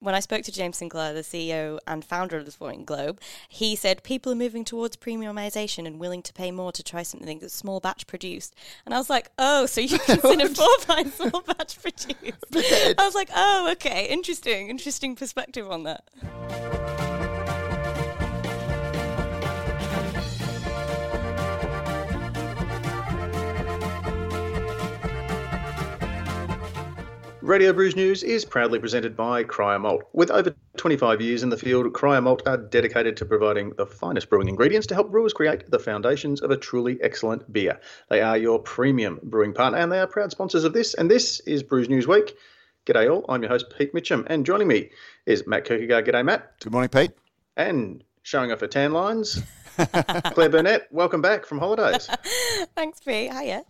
when I spoke to James Sinclair, the CEO and founder of the Sporting Globe, he said people are moving towards premiumization and willing to pay more to try something that's small batch produced. And I was like, oh, so you consider Four Pines small batch produced? I was like, oh, okay, interesting, interesting perspective on that. Radio Brews News is proudly presented by Cryer Malt. With over 25 years in the field, Cryer Malt are dedicated to providing the finest brewing ingredients to help brewers create the foundations of a truly excellent beer. They are your premium brewing partner and they are proud sponsors of this. And this is Brews News Week. G'day all, I'm your host Pete Mitchum, and joining me is Matt Kirkegaard. G'day Matt. Good morning, Pete. And showing off her tan lines, Claire Burnett. Welcome back from holidays. Thanks, Pete. Hiya.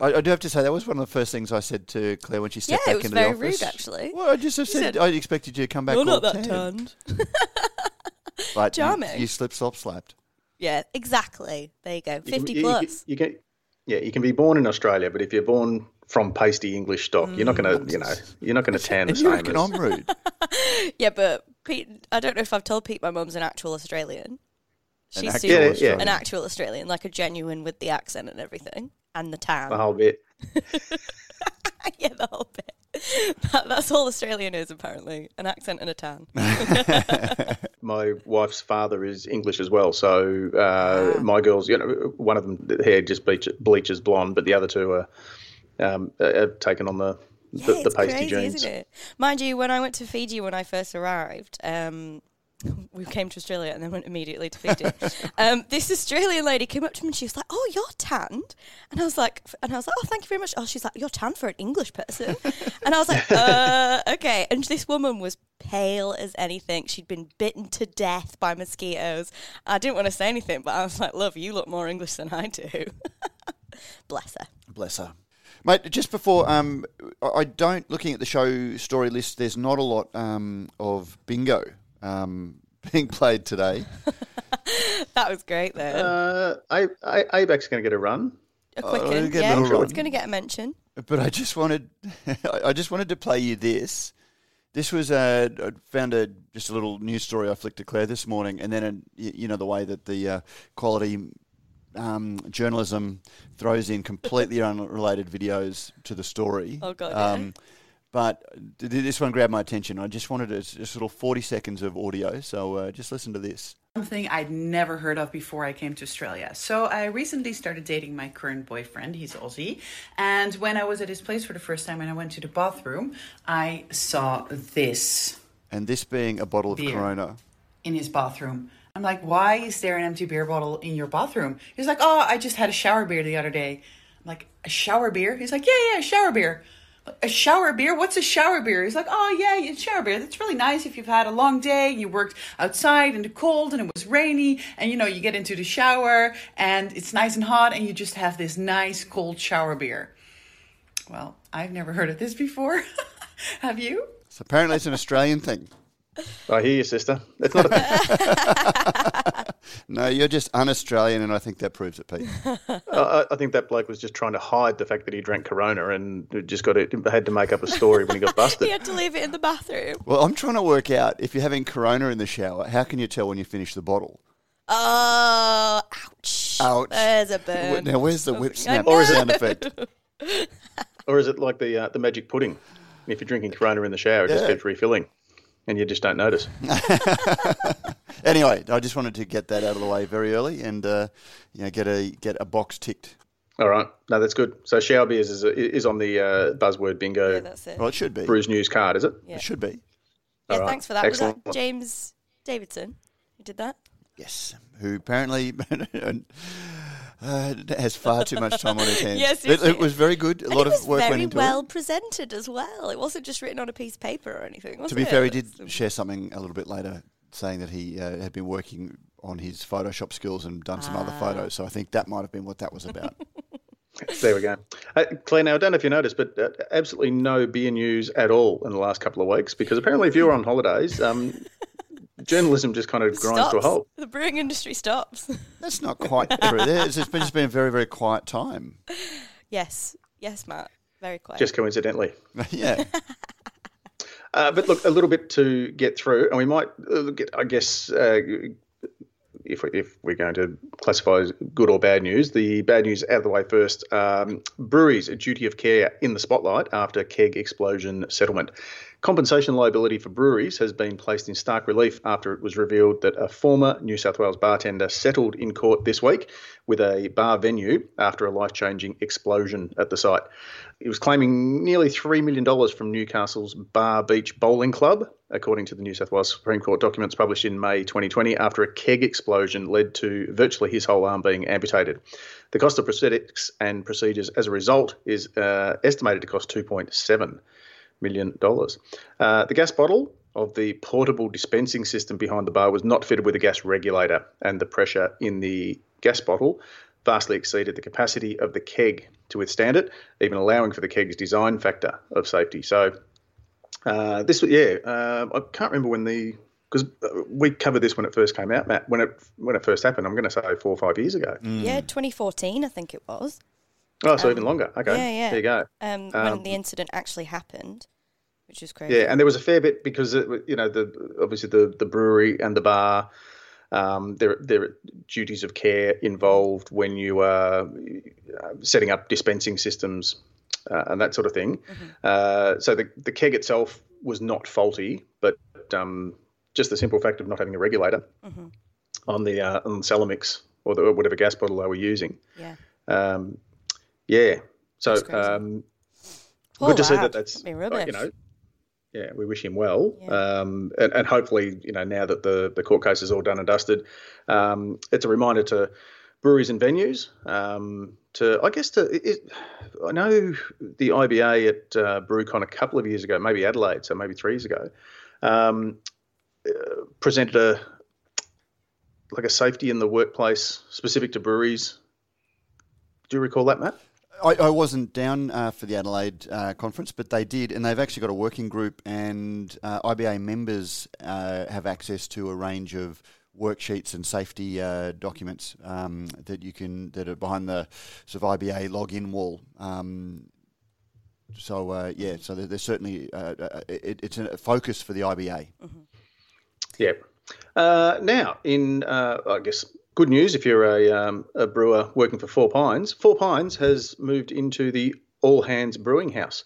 I, I, do have to say that was one of the first things I said to Claire when she stepped yeah, back into the office. Yeah, it was very rude, actually. Well, I just have said, said, I expected you to come back. You're not all that tanned. tanned. But Charming. You, you slip, slop, slapped. Yeah, exactly. There you go. You can- 50 you- plus. You, can, yeah, you can be born in Australia, but if you're born from pasty English stock, you're not mm. going to, you know, you're not going to tan the And you same. reckon as- I'm rude? Yeah, but Pete, I don't know if I've told Pete my mum's an actual Australian. An She's actual Yeah, yeah. An actual Australian, like a genuine with the accent and everything, and the tan. the whole bit. yeah, the whole bit. That, that's all Australian is apparently, an accent and a tan. My wife's father is English as well, so uh, Ah. my girls, you know, one of them the hair just bleach, bleaches blonde, but the other two are um, have taken on the Yeah, the, the it's pasty crazy, genes. isn't it? Mind you, when I went to Fiji when I first arrived, um, we came to Australia and then went immediately to Fiji. um, this Australian lady came up to me and she was like, "Oh, you're tanned," and I was like, and I was like, "Oh, thank you very much." Oh, she's like, "You're tanned for an English person," and I was like, "Uh, okay." And this woman was pale as anything. She'd been bitten to death by mosquitoes. I didn't want to say anything, but I was like, "Love, you look more English than I do." Bless her. Bless her. Mate, just before, um, I I don't, looking at the show story list, there's not a lot um, of bingo um, being played today. That was great, though. Uh, I, I, ABAC's going to get a run. a quick it'll one, get a yeah. little It's going to get a mention. But I just wanted, I just wanted to play you this. This was a, I found a just a little news story I flicked to Claire this morning, and then a, y- you know the way that the uh, quality um, journalism throws in completely unrelated videos to the story. Oh, God, yeah. But this one grabbed my attention. I just wanted a, just little forty seconds of audio, so uh, just listen to this. Something I'd never heard of before I came to Australia. So I recently started dating my current boyfriend. He's Aussie. And when I was at his place for the first time and I went to the bathroom, I saw this And this being a bottle of Beer. Corona. in his bathroom. I'm like, why is there an empty beer bottle in your bathroom? He's like, oh, I just had a shower beer the other day. I'm like, a shower beer? He's like, yeah, yeah, a shower beer. A shower beer? What's a shower beer? He's like, oh, yeah, it's shower beer. That's really nice if you've had a long day, you worked outside in the cold and it was rainy, and you know, you get into the shower and it's nice and hot, and you just have this nice cold shower beer. Well, I've never heard of this before. have you? So apparently it's an Australian thing. I hear you, sister. It's not. A, No, you're just un-Australian, and I think that proves it, Pete. I, I think that bloke was just trying to hide the fact that he drank Corona and just got it. Had to make up a story when he got busted. He had to leave it in the bathroom. Well, I'm trying to work out if you're having Corona in the shower, how can you tell when you finish the bottle? Oh, ouch. Ouch. There's a Wh- burn. Now, where's the whip I snap know. sound effect? Or is it like the uh, the magic pudding? If you're drinking Corona in the shower, it just keeps refilling, and you just don't notice. Anyway, I just wanted to get that out of the way very early, and uh, you know, get a get a box ticked. All right, no, that's good. So shower beers is is on the uh, buzzword bingo Yeah, that's it. Well, it should be. Brews News card, is it? Yeah. It should be. Yeah, All right. thanks for that. Was that James Davidson who did that? Yes. Who apparently uh, has far too much time on his hands. Yes, it, it it was very good. A And lot of work went into well it. presented as well. It wasn't just written on a piece of paper or anything. To wasn't be it? fair, he did share something a little bit later, saying that he uh, had been working on his Photoshop skills and done some Ah. other photos. So I think that might have been what that was about. There we go. Uh, Claire, now I don't know if you noticed, but uh, absolutely no beer news at all in the last couple of weeks because apparently if you're on holidays, um, journalism just kind of grinds to a halt. The brewing industry stops. That's not quite true. There's it's been- just been a very, very quiet time. yes, yes, Matt. Very quiet. Just coincidentally. yeah. Uh, but look, a little bit to get through, and we might uh, get, I guess, uh, if, we, if we're going to classify as good or bad news, the bad news out of the way first. Um, breweries, a duty of care in the spotlight after keg explosion settlement. Compensation liability for breweries has been placed in stark relief after it was revealed that a former New South Wales bartender settled in court this week with a bar venue after a life changing explosion at the site. He was claiming nearly $3 million from Newcastle's Bar Beach Bowling Club, according to the New South Wales Supreme Court documents published in May 2020, after a keg explosion led to virtually his whole arm being amputated. The cost of prosthetics and procedures as a result is uh, estimated to cost 2.7 million dollars. Uh, the gas bottle of the portable dispensing system behind the bar was not fitted with a gas regulator, and the pressure in the gas bottle vastly exceeded the capacity of the keg to withstand it, even allowing for the keg's design factor of safety. So, uh, this yeah, uh, I can't remember when the because we covered this when it first came out, Matt. When it when it first happened, I'm going to say four or five years ago. Yeah, 2014, I think it was. Oh, so even longer. Okay, Yeah, yeah. there you go. Um, Um, when the incident actually happened, which is crazy. Yeah, and there was a fair bit because it, you know the obviously the the brewery and the bar. Um, there, there are duties of care involved when you are uh, setting up dispensing systems uh, and that sort of thing. Uh, so the, the keg itself was not faulty, but um, just the simple fact of not having a regulator on the uh, on the Cellamix or, the, or whatever gas bottle they were using. Yeah. Um, yeah. So um, Poor good to see that that's you know yeah we wish him well. Yeah. um, and, and hopefully you know now that the the court case is all done and dusted um, it's a reminder to breweries and venues um, to I guess to it, it- I know the IBA at uh, BrewCon a couple of years ago maybe Adelaide so maybe three years ago um, uh, presented a like a safety in the workplace specific to breweries. Do you recall that Matt I, I wasn't down uh, for the Adelaide uh, conference, but they did, and they've actually got a working group, and uh, IBA members uh, have access to a range of worksheets and safety uh, documents um, that you can that are behind the sort of IBA login wall. Um, so uh, yeah, so there- there's certainly uh, uh, it, it's a focus for the IBA. Yeah. Uh, now, in uh, I guess good news if you're a, um, a brewer working for Four Pines, Four Pines has moved into the All Hands Brewing House.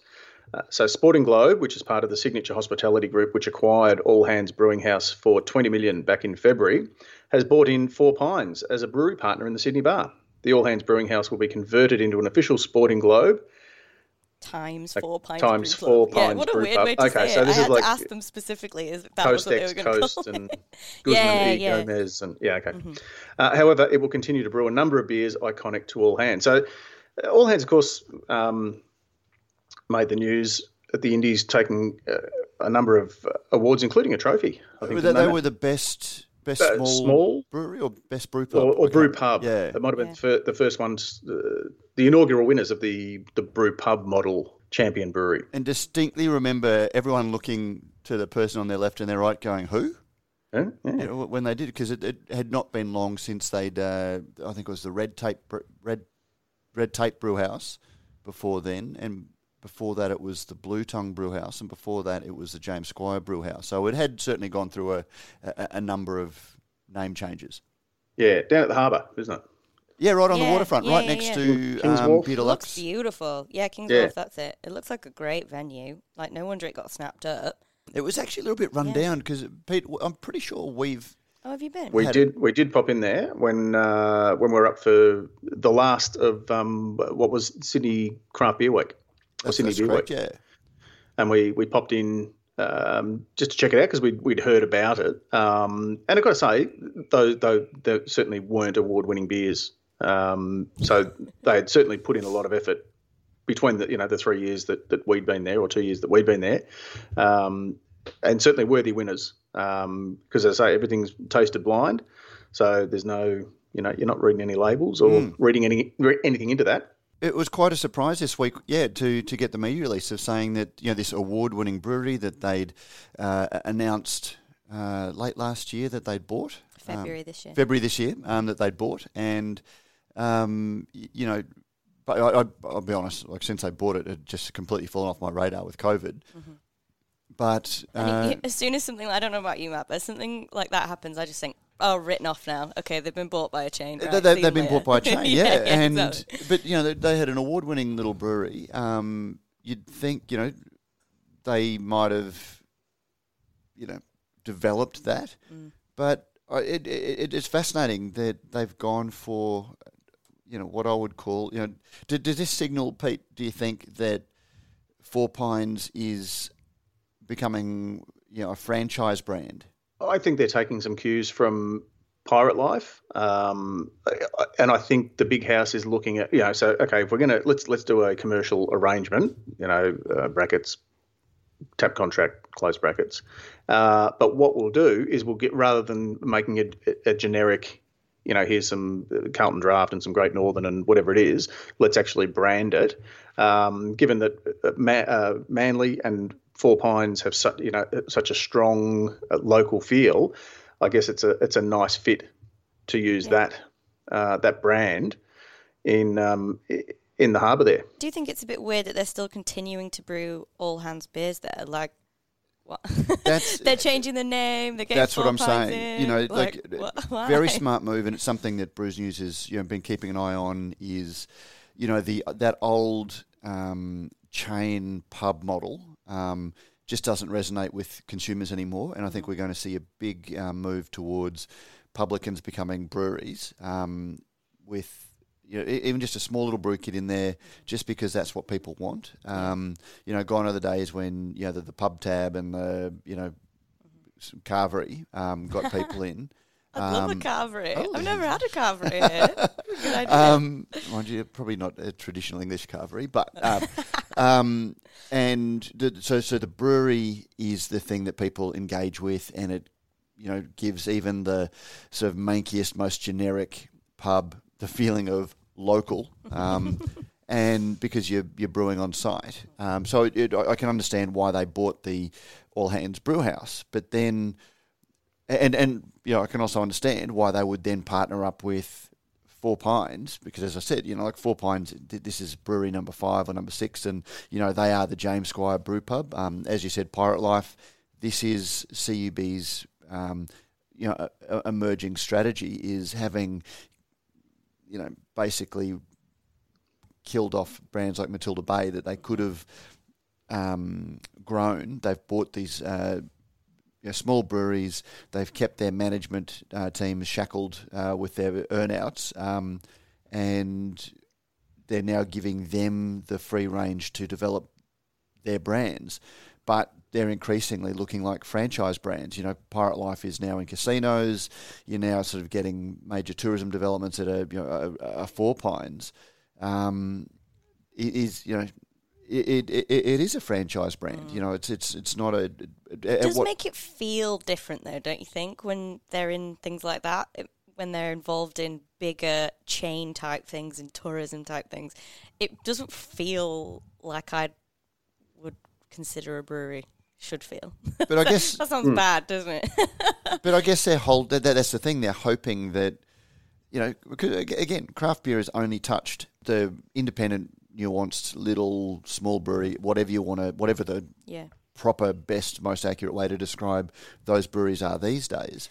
Uh, so Sporting Globe, which is part of the Signature Hospitality Group, which acquired All Hands Brewing House for 20 million back in February, has bought in Four Pines as a brewery partner in the Sydney Bar. The All Hands Brewing House will be converted into an official Sporting Globe times four pints times brew four club. Yeah, pints what a weird way to Okay, say so it. this I is had like to ask them specifically if that was Coast what they were going to Coast call and it. Guzman Yeah, E. yeah. Gomez and yeah, okay. Uh, however, it will continue to brew a number of beers iconic to All Hands. So, uh, All Hands, of course, um, made the news at the Indies, taking uh, a number of uh, awards, including a trophy. I think They, they were the best best Uh, small, small? brewery or best brew pub or, or brew pub. Yeah, it might have been the fir- the first ones, uh, the inaugural winners of the the brew pub model champion brewery. and distinctly remember everyone looking to the person on their left and their right, going, "Who?" Yeah, yeah. When they did, because it, it had not been long since they'd, uh, I think it was the Red Tape Bre- Red Red Tape Brew House before then, and before that it was the Blue Tongue Brew House, and before that it was the James Squire Brew House. So it had certainly gone through a, a, a number of name changes. yeah, down at the harbour, isn't it? Yeah, right on the waterfront, yeah, right yeah, next yeah. to King's um, Wharf? Peter It looks Lux. beautiful. Yeah, King's Yeah. Wharf, that's it. It looks like a great venue. Like, no wonder it got snapped up. It was actually a little bit run Yeah. down because Pete, I'm pretty sure we've Oh, have you been? We had did. We did pop in there when uh, when we were up for the last of um, what was Sydney Craft Beer Week or that's, Sydney that's Beer correct, Week, yeah. and we we popped in um, just to check it out because we'd we'd heard about it. Um, and I've got to say, though, though there certainly weren't award winning beers, um, so they had certainly put in a lot of effort between the you know the three years that, that we'd been there or two years that we'd been there, um, and certainly worthy winners. Because as I say, everything's tasted blind, so there's no you know you're not reading any labels or reading any anything into that. It was quite a surprise this week, yeah, to, to get the media release of saying that you know this award-winning brewery that they'd uh, announced uh, late last year that they'd bought um, February this year. February this year um, that they'd bought, and um, y- you know, but I, I, I'll be honest, like since they bought it, it just completely fallen off my radar with COVID. but And uh, as soon as something, I don't know about you, Matt, but something like that happens, I just think, oh, written off now. Okay, they've been bought by a chain. They- Right, they, have you been bought by a chain, yeah. and exactly. but you know they, they had an award-winning little brewery. Um, you'd think you know they might have you know developed that, Mm. but it, it, it's fascinating that they've gone for you know what I would call you know d- does this signal Pete? Do you think that Four Pines is becoming you know a franchise brand? I think they're taking some cues from Pirate Life, um, and I think the big house is looking at you know. So okay, if we're gonna let's let's do a commercial arrangement, you know, uh, brackets, tap contract, close brackets. Uh, but what we'll do is we'll get rather than making a, a generic, you know, here's some uh, Carlton Draft and some Great Northern and whatever it is. Let's actually brand it. Um, given that uh, uh, Manly and Four Pines have such you know such a strong uh, local feel, I guess it's a it's a nice fit to use that uh, that brand in um, in the harbour there. Do you think it's a bit weird that they're still continuing to brew all hands beers there? Like, what? That's- they're changing the name. They're getting That's what I'm saying. in, You know, like, wh- why? very smart move, and it's something that Brews News has you know been keeping an eye on. Is you know the that old um, chain pub model um, just doesn't resonate with consumers anymore, and I think we're going to see a big um, move towards publicans becoming breweries um, with. You know, even just a small little brew kit in there, just because that's what people want. Um, you know, gone are the days when you know the, the pub tab and the you know some carvery um, got people in. I love a Um, carvery. oh. I've never had a carvery. Good idea. um, mind you, probably not a traditional English carvery, but um, um, and the, so so the brewery is the thing that people engage with, and it you know gives even the sort of mankiest, most generic pub the feeling of local. Um, And because you're you're brewing on site, um, so it, it, I can understand why they bought the All Hands Brew House, but then and and you know I can also understand why they would then partner up with Four Pines because as I said, you know, like Four Pines, this is brewery number five or number six, and you know they are the James Squire Brew Pub. Um, as you said, Pirate Life. This is CUB's um, you know a, a emerging strategy is having you know basically killed off brands like Matilda Bay that they could have um, grown. They've bought these uh, you know, small breweries. They've kept their management uh, teams shackled uh, with their earnouts, um, and they're now giving them the free range to develop their brands. But they're increasingly looking like franchise brands. You know, Pirate Life is now in casinos. You're now sort of getting major tourism developments at a you know a, a Four Pines. Um, is you know. It, it, it, it is a franchise brand, you mm. know. It's it's it's not a. It at does make it feel different, though, don't you think? When they're in things like that, it, when they're involved in bigger chain type things and tourism type things, it doesn't feel like I would consider a brewery should feel. But I guess that sounds mm. bad, doesn't it? But I guess they're hold that, that's the thing. They're hoping that you know because again, craft beer has only touched the independent, nuanced little small brewery, whatever you want to, whatever the yeah. proper, best, most accurate way to describe those breweries are these days.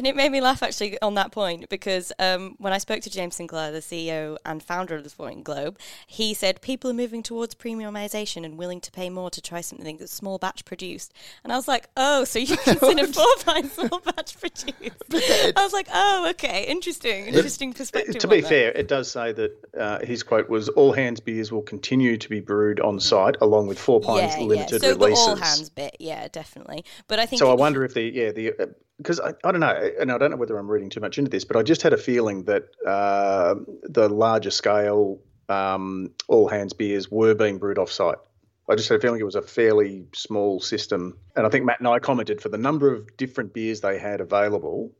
And it made me laugh actually on that point because um, when I spoke to James Sinclair, the CEO and founder of the Sporting Globe, he said people are moving towards premiumization and willing to pay more to try something that's small batch produced. And I was like, oh, so you consider Four Pines small batch produced? I was like, oh, okay, interesting, interesting perspective. To be that. fair, it does say that uh, his quote was all hands beers will continue to be brewed on site along with Four Pines yeah, limited yeah. So releases. the all hands bit, yeah, definitely. But I think So I wonder if the yeah the because I, I don't know and I don't know whether I'm reading too much into this, but I just had a feeling that uh, the larger scale um, all hands beers were being brewed off site. I just had a feeling it was a fairly small system, and I think Matt and I commented for the number of different beers they had available,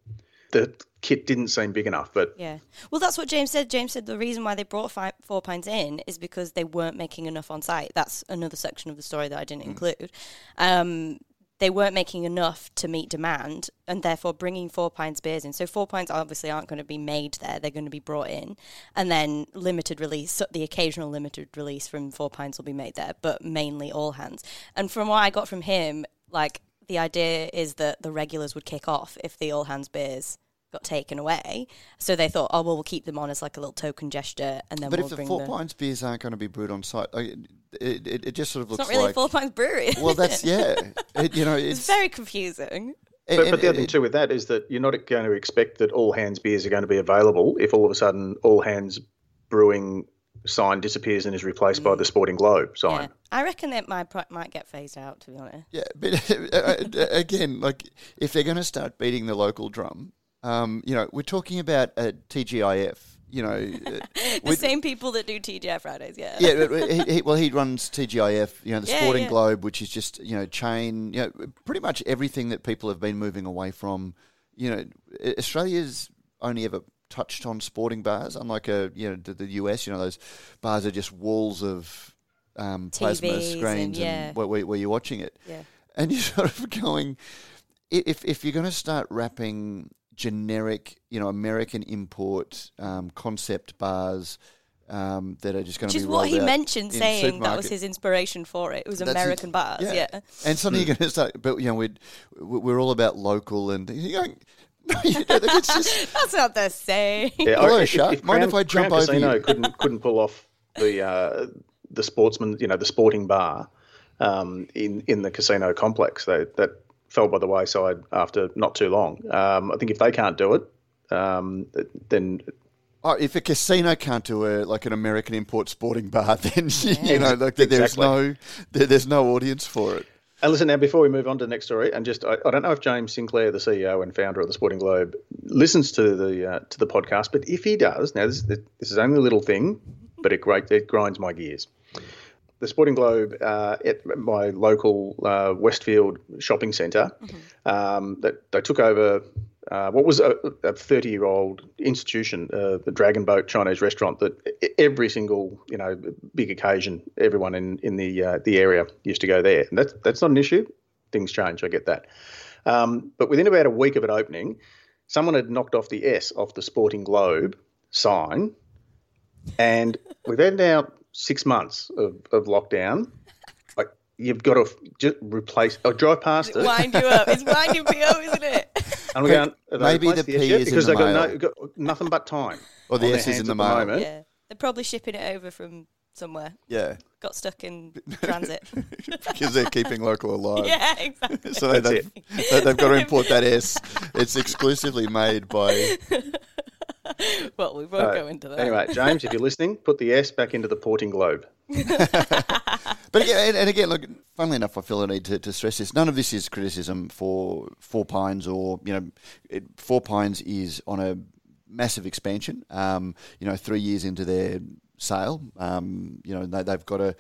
the kit didn't seem big enough. But Yeah. Well, that's what James said. James said the reason why they brought fi- Four Pines in is because they weren't making enough on site. That's another section of the story that I didn't include. Um, they weren't making enough to meet demand, and therefore bringing Four Pines beers in. So Four Pines obviously aren't going to be made there; they're going to be brought in, and then limited release. So the occasional limited release from Four Pines will be made there, but mainly all hands. And from what I got from him, like the idea is that the regulars would kick off if the all hands beers got taken away. So they thought, oh well, we'll keep them on as like a little token gesture, and then But we'll if the Four the. Pines beers aren't going to be brewed on site, like, it, it, it just sort of it's looks not really like. Four Pines Brewery. well, that's yeah. It, you know, it's it's very confusing. But, and- but the other thing too with that is that you're not going to expect that all hands beers are going to be available if all of a sudden all hands brewing sign disappears and is replaced by the Sporting Globe sign. Yeah. I reckon it might might get phased out. To be honest. Yeah, but uh, again, like if they're going to start beating the local drum, um, you know, we're talking about a TGIF. You know, uh, The with- same people that do TGI Fridays, yeah. yeah. He, he, well, he runs TGIF. You know, the Yeah, Sporting yeah. Globe, which is just you know chain. You know, pretty much everything that people have been moving away from. You know, Australia's only ever touched on sporting bars, unlike a you know the, the US. You know, those bars are just walls of um, plasma TVs and- screens yeah. and where, where, where you're watching it Yeah. and you're sort of going if if you're going to start wrapping generic, you know, American import um, concept bars um, that are just going to be is what he mentioned, saying that was his inspiration for it. It was That's it. American bars, yeah. And suddenly you're going to start, but you know, we're we're all about local, and you're going. You know, just That's not the same. Yeah, Hello, if, Shark. if Mind Crown, if I jump Crown over Casino you? couldn't couldn't pull off the uh, the sportsman, you know, the sporting bar um, in in the casino complex. They, that fell by the wayside after not too long. Um, I think if they can't do it, um, then Oh, if a casino can't do a like an American import sporting bar, then you know, like there's no there, there's no audience for it. And listen, now before we move on to the next story, and just I, I don't know if James Sinclair, the CEO and founder of the Sporting Globe, listens to the uh, to the podcast, but if he does, now this this is only a little thing, but it great it grinds my gears. The Sporting Globe uh, at my local uh, Westfield shopping center um, that they took over uh, what was a 30 year old institution, uh, the Dragon Boat Chinese restaurant that every single you know big occasion, everyone in in the uh, the area used to go there. And that's that's not an issue. Things change. I get that. Um, but within about a week of it opening, someone had knocked off the S off the Sporting Globe sign, and we've had now six months of, of lockdown. Like you've got to just replace or drive past it. Wind you up. It's winding me up, isn't it? And we're going, have they Maybe replaced the S P yet? is in because the they've got, no, got nothing but time. Or the S is in the mail. moment. yeah. They're probably shipping it over from somewhere. Yeah, Got stuck in transit. because they're keeping local alive. yeah, exactly. So they, That's they've, they- they've got to import that S. It's exclusively made by. Well, we won't Uh, go into that. Anyway, James, if you're listening, put the S back into the porting globe. But again, and, and again, look. Funnily enough, I feel I need to, to stress this. None of this is criticism for Four Pines, or you know, it, Four Pines is on a massive expansion. Um, you know, three years into their sale, um, you know, they, they've got to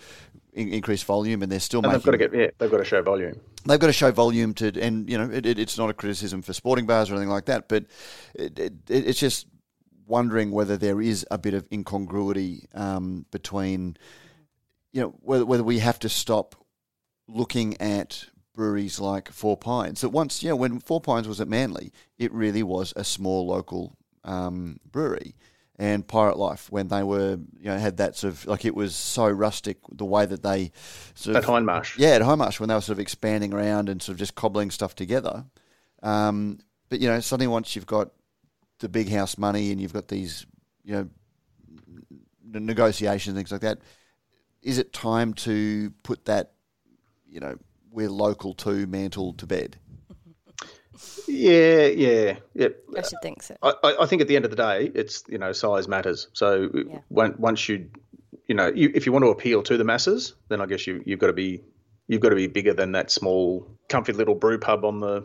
in, increase volume, and they're still And making. they've got to get yeah, they've got to show volume. they've got to show volume to, and you know, it, it, it's not a criticism for sporting bars or anything like that, but it, it, it's just wondering whether there is a bit of incongruity um, between, you know, whether whether we have to stop looking at breweries like Four Pines. That once, you know, when Four Pines was at Manly, it really was a small local um, brewery. And Pirate Life, when they were, you know, had that sort of like it was so rustic the way that they sort At of Hindmarsh. yeah, at Hindmarsh when they were sort of expanding around and sort of just cobbling stuff together. Um, but you know, suddenly once you've got the big house money and you've got these, you know, n- negotiations things like that, is it time to put that, you know, we're local to mantle to bed? Yeah, yeah, yeah. I should think so. I, I- I think at the end of the day, it's you know size matters. So when, once you, you know, you, if you want to appeal to the masses, then I guess you you've got to be you've got to be bigger than that small, comfy little brew pub on the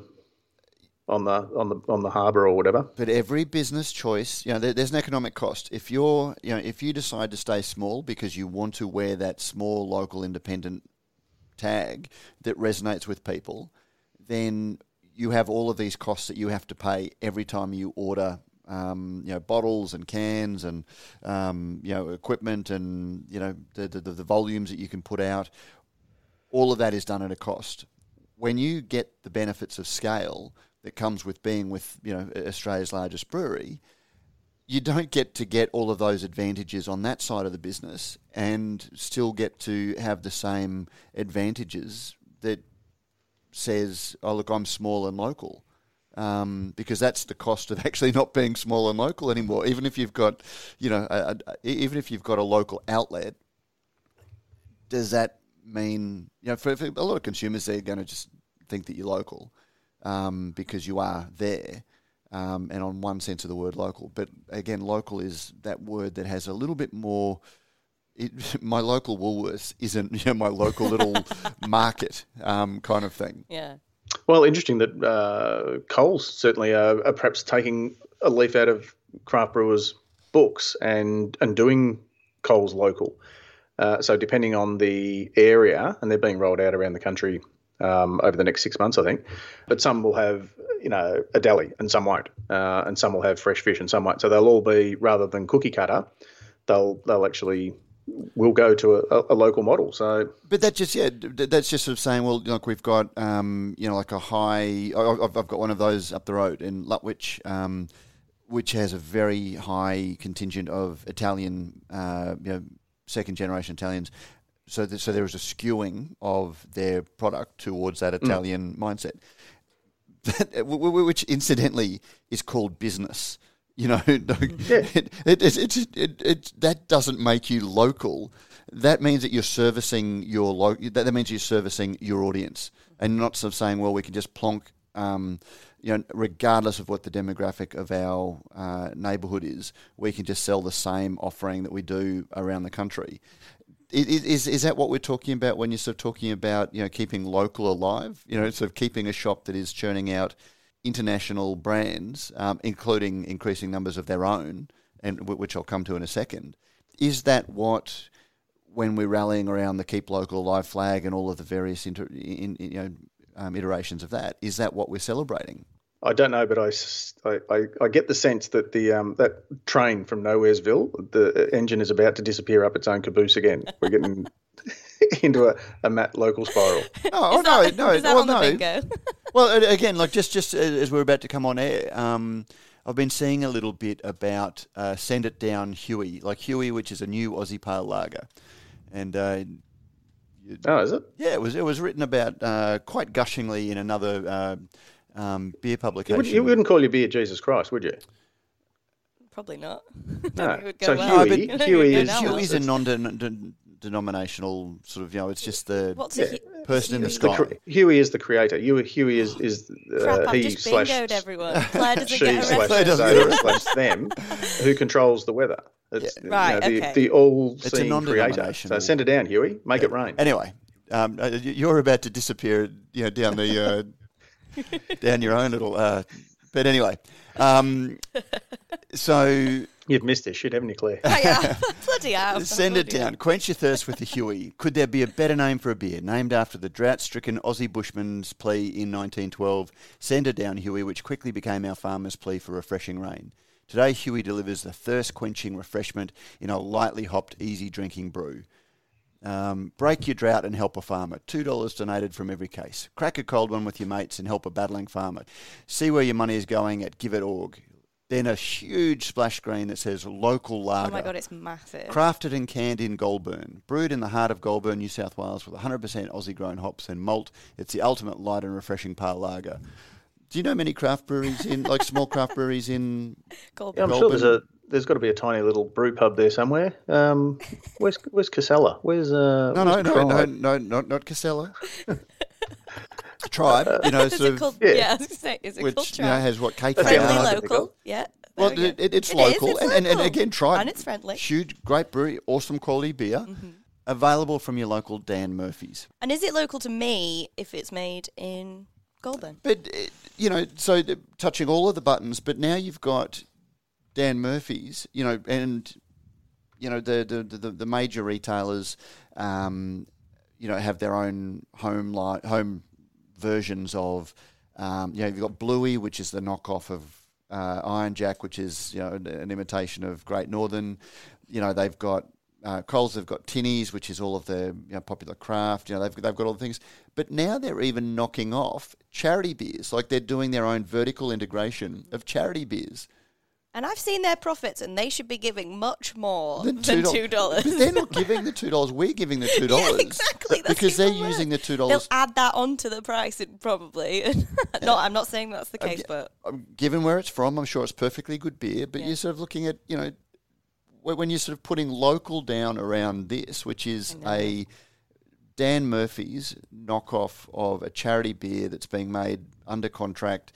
on the on the on the harbour or whatever. But every business choice, you know, there, there's an economic cost. If you're, you know, if you decide to stay small because you want to wear that small local independent tag that resonates with people, then you have all of these costs that you have to pay every time you order. Um, you know, bottles and cans and um, you know equipment and you know the, the the volumes that you can put out. All of that is done at a cost. When you get the benefits of scale that comes with being with you know Australia's largest brewery, you don't get to get all of those advantages on that side of the business and still get to have the same advantages that says, "Oh look, I'm small and local," um, because that's the cost of actually not being small and local anymore. Even if you've got, you know, a, a, even if you've got a local outlet, does that mean you know for, for a lot of consumers they're going to just think that you're local um, because you are there. Um, and on one sense of the word local, but again, local is that word that has a little bit more it, my local Woolworths isn't you know, my local little market um, kind of thing. Yeah. Well, interesting that uh, Coles certainly are, are, perhaps taking a leaf out of craft brewers' books and and doing Coles local. Uh, so depending on the area, and they're being rolled out around the country um, over the next six months, I think. But some will have, you know, a deli, and some won't, uh, and some will have fresh fish, and some won't. So they'll all be rather than cookie cutter, they'll they'll actually will go to a, a, local model. So, but that just yeah, that's just sort of saying, well, like we've got, um, you know, like a high. I've, I've got one of those up the road in Lutwyche, um, which has a very high contingent of Italian, uh, you know, second generation Italians. So, th- so there is a skewing of their product towards that mm. Italian mm. mindset, which incidentally is called business. You know, yeah. it, it, it, it, that doesn't make you local. That means that you're servicing your lo- that, means you're servicing your audience, and not sort of saying, well, we can just plonk, um, you know, regardless of what the demographic of our uh, neighbourhood is, we can just sell the same offering that we do around the country. Is, is, that what we're talking about when you're sort of talking about you know keeping local alive? You know, sort of keeping a shop that is churning out international brands, um, including increasing numbers of their own, and which I'll come to in a second. Is that what, when we're rallying around the Keep Local Alive flag and all of the various inter, in, in, you know, um, iterations of that, is that what we're celebrating? I don't know, but I, I, I get the sense that the um, that train from Nowheresville, the engine is about to disappear up its own caboose again. We're getting into a, a Matt local spiral. Oh, no, that, no, no. well, no. well, again, like just just as we're about to come on air, um, I've been seeing a little bit about uh, Send It Down Huey, like Huey, which is a new Aussie pale lager, and. Uh, oh, is it? Yeah, it was. It was written about uh, quite gushingly in another uh, um, beer publication. You, would, not call your beer Jesus Christ, would you? Probably not. no. So well. Huey, Huey is Huey's a non denominational sort of, you know, it's just the What's yeah. person in the sky. The, Huey is the creator. Huey, Huey is is uh, Crap, he just slash everyone. she slash they slash them who controls the weather. It's, yeah. Right, you know, the, okay. the all-seeing creator. So send it down, Huey. Make yeah. it rain. Anyway, um, uh, you're about to disappear, you know, down the uh, down your own little. Uh, but anyway, um, so You've missed this shit, haven't you, Claire? Oh, yeah. Bloody hell. Send it down. Quench your thirst with the Huey. Could there be a better name for a beer? Named after the drought stricken Aussie bushman's plea in 1912, Send it down, Huey, which quickly became our farmer's plea for refreshing rain. Today, Huey delivers the thirst quenching refreshment in a lightly hopped, easy drinking brew. Um, break your drought and help a farmer. $2 donated from every case. Crack a cold one with your mates and help a battling farmer. See where your money is going at GiveIt.org. Then a huge splash screen that says local lager. Oh my god, it's massive. Crafted and canned in Goulburn. Brewed in the heart of Goulburn, New South Wales with 100% Aussie grown hops and malt. It's the ultimate light and refreshing pale lager. Do you know many craft breweries in, like small craft breweries in Goulburn? Yeah, I'm Goulburn? sure there's a there's got to be a tiny little brew pub there somewhere. Um, where's where's Casella? Where's uh? No, no, no, no, no, not not Casella. tribe, you know, sort of. Called, yeah. yeah, I was gonna say, is it which, called tribe? You know, has what cake Friendly local, yeah. Well, we it, it's it local, is, it's and, local. And, and, again, tribe. And it's friendly. Huge, great brewery, awesome quality beer. Mm-hmm. Available from your local Dan Murphy's. And is it local to me if it's made in But, uh, you know, so touching all of the buttons, but now you've got Dan Murphy's, you know, and, you know, the, the, the, the major retailers, um, you know, have their own home li- home versions of, um, you know, you've got Bluey, which is the knockoff of uh, Iron Jack, which is you know an imitation of Great Northern. You know, they've got uh, Coles. They've got Tinnies, which is all of the you know, popular craft. You know, they've they've got all the things. But now they're even knocking off charity beers, like they're doing their own vertical integration of charity beers. And I've seen their profits, and they should be giving much more Than than $2. two dollars. But they're not giving the two dollars. We're giving the two dollars. Yeah, exactly. Because they're worse. using the 2. They'll add that onto the price, probably. no, I'm not saying that's the case, but Um, Given where it's from, I'm sure it's perfectly good beer. But Yeah. you're sort of looking at you know when you're sort of putting local down around this, which is a Dan Murphy's knockoff of a charity beer that's being made under contract,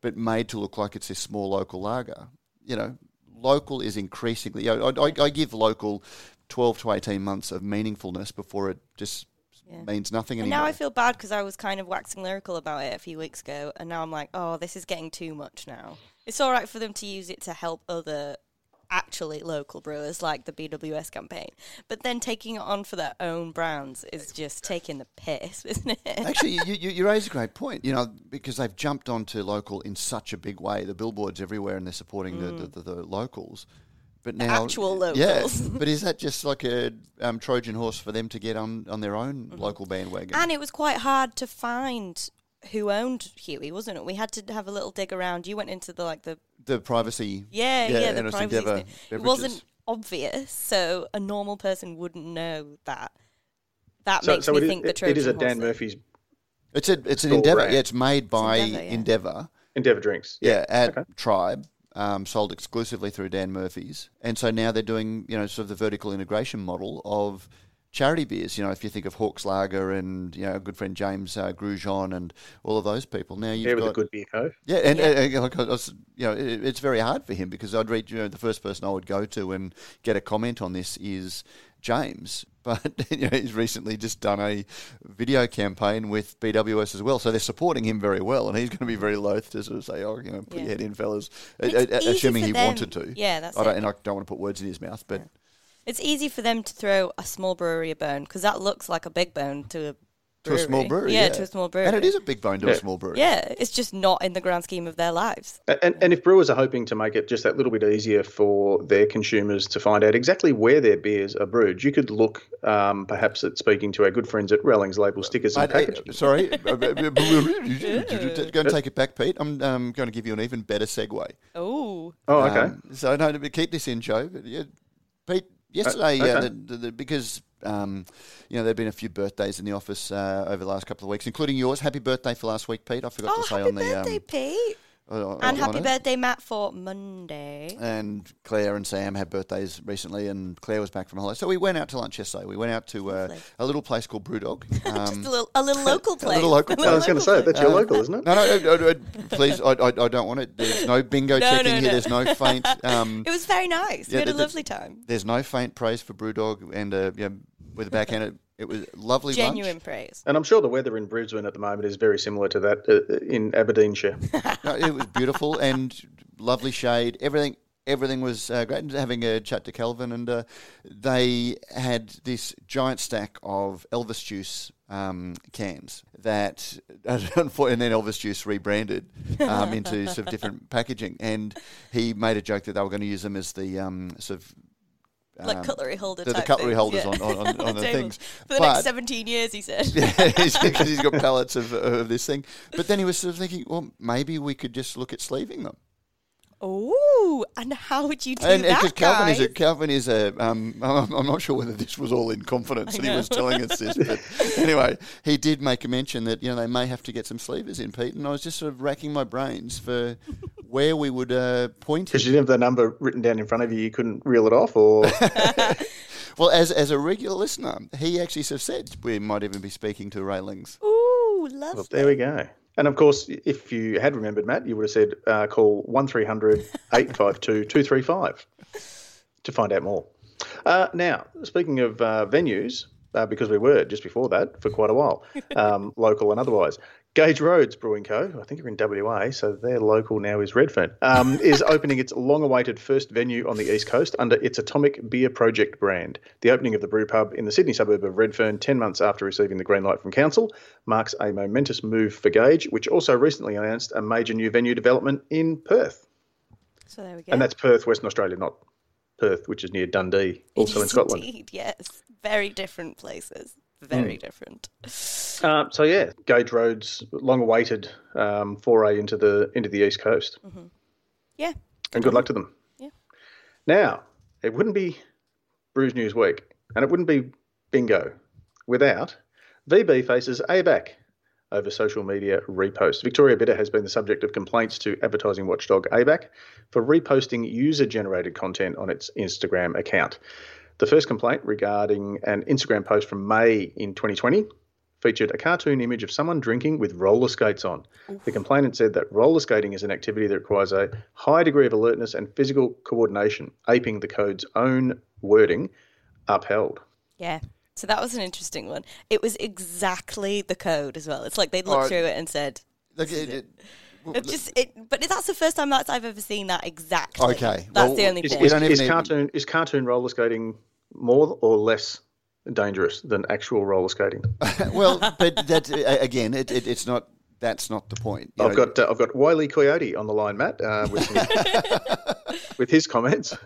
but made to look like it's a small local lager. You know, local is increasingly. I, I, I give local twelve to eighteen months of meaningfulness before it just Yeah. means nothing And anymore. now I feel bad because I was kind of waxing lyrical about it a few weeks ago, and now I'm like, oh, this is getting too much now. It's all right for them to use it to help other actually local brewers like the BWS campaign, but then taking it on for their own brands is just taking the piss, isn't it? Actually, you, you, you raise a great point. You know, because they've jumped onto local in such a big way. The billboards everywhere, and they're supporting the, the, the, the locals. But now, actual locals. yeah. but is that just like a um, Trojan horse for them to get on, on their own Mm-hmm. local bandwagon? And it was quite hard to find who owned Huey, wasn't it? We had to have a little dig around. You went into the like the the privacy, yeah yeah, the privacy Endeavour. It wasn't obvious, so a normal person wouldn't know that. That So, makes so me it is, think the it- Trojan it is a Dan. Murphy's It's a it's an endeavor. brand. Yeah, it's made by Endeavour, yeah. Endeavour. Endeavour Drinks. Yeah, at okay. Tribe, um, sold exclusively through Dan Murphy's, and so now they're doing you know sort of the vertical integration model of charity beers. You know, if you think of Hawke's Lager and you know our good friend James uh, Grugeon and all of those people, now you've Yeah, with got a Good Beer Co. yeah, and, Yeah. and, and like I was, you know, it, it's very hard for him because I'd read, you know, the first person I would go to and get a comment on this is James, but you know, he's recently just done a video campaign with BWS as well, so they're supporting him very well, and he's going to be very loath to sort of say, "Oh, you know, put Yeah. your head in, fellas," It's Uh, uh, assuming he them. wanted to. Yeah, that's I don't, it. and I don't want to put words in his mouth, but It's easy for them to throw a small brewery a bone because that looks like a big bone to a to a small brewery, Yeah, yeah, to a small brewery. and it is a big bone to a small brewery. Yeah, it's just not in the grand scheme of their lives. And, and if brewers are hoping to make it just that little bit easier for their consumers to find out exactly where their beers are brewed, you could look um, perhaps at speaking to our good friends at Rallings Label Stickers and Mate, Packaging. sorry, go and take it back, Pete. I'm um, going to give you an even better segue. Oh, Oh, okay. Um, so no, to keep this in, Joe. But yeah, Pete, yesterday, okay. uh, the, the, the, because um, you know there've been a few birthdays in the office uh, over the last couple of weeks, including yours. Happy birthday for last week, Pete. I forgot oh to say on the birthday, um, Pete! Uh, And happy it. birthday, Matt, for Monday. And Claire and Sam had birthdays recently, and Claire was back from holiday. So we went out to lunch yesterday. We went out to uh, a little place called Brewdog. Um, just a little, a little local place. a little local place. I was going to say, that's your Uh, local, isn't it? no, no, no, no, no, please, I, I, I don't want it. There's no bingo No, checking no, here. no. There's no faint. Um, It was very nice. Yeah, we had a the- the- lovely time. There's no faint praise for Brewdog, and uh, yeah, with a backhand, it, it was lovely Genuine lunch. praise. And I'm sure the weather in Brisbane at the moment is very similar to that uh, in Aberdeenshire. No, it was beautiful and lovely shade. Everything, everything was uh, great. And having a chat to Kelvin, and uh, they had this giant stack of Elvis Juice um, cans that, and then Elvis Juice rebranded um, into sort of different packaging. And he made a joke that they were going to use them as the um, sort of Like um, cutlery holder the, the cutlery things, holders yeah. on, on, on, on the Tables. things. For the But- next 17 years, he said. Yeah, because he's got pallets of, of this thing. But then he was sort of thinking, well, maybe we could just look at sleeving them. Oh, and how would you do and that, because Calvin is a Calvin is a. Um, I'm, I'm not sure whether this was all in confidence I that he was telling us this, but anyway, he did make a mention that you know they may have to get some sleevers in, Pete, and I was just sort of racking my brains for where we would uh, point Because you didn't have the number written down in front of you, you couldn't reel it off, or Well, as as a regular listener, he actually sort of said we might even be speaking to Rallings. Ooh, lovely. well, there we go. And of course, if you had remembered, Matt, you would have said uh, call 1300 852 235 to find out more. Uh, now, speaking of uh, venues, uh, because we were just before that for quite a while, um, local and otherwise. Gage Roads Brewing Co. I think you're in WA, so their local now is Redfern. Um, is opening its long-awaited first venue on the east coast under its Atomic Beer Project brand. The opening of the brew pub in the Sydney suburb of Redfern, ten months after receiving the green light from council, marks a momentous move for Gage, which also recently announced a major new venue development in Perth, So there we go. and that's Perth, Western Australia, not Perth, which is near Dundee, also in Scotland. Indeed, yes. Very different places. Very different. Uh, so yeah, Gage Road's long-awaited um, foray into the into the east coast. Yeah. and good luck to them. Yeah. Now, it wouldn't be Brews News Week, and it wouldn't be bingo without VB faces ABAC over social media reposts. Victoria Bitter has been the subject of complaints to advertising watchdog ABAC for reposting user generated content on its Instagram account. The first complaint regarding an Instagram post from May in 2020 featured a cartoon image of someone drinking with roller skates on. The complainant said that roller skating is an activity that requires a high degree of alertness and physical coordination, aping the code's own wording, upheld. Yeah. So that was an interesting one. It was exactly the code as well. It's like they'd looked through it and said, Look, it, it, it just it, but that's the first time that I've ever seen that exactly. Okay, that's well, the only Is, thing. We is, don't is even cartoon is cartoon roller skating more or less dangerous than actual roller skating? well, but that uh, again, it, it, it's not. That's not the point. You I've know, got uh, I've got Wiley Coyote on the line, Matt, uh, with, some- with his comments.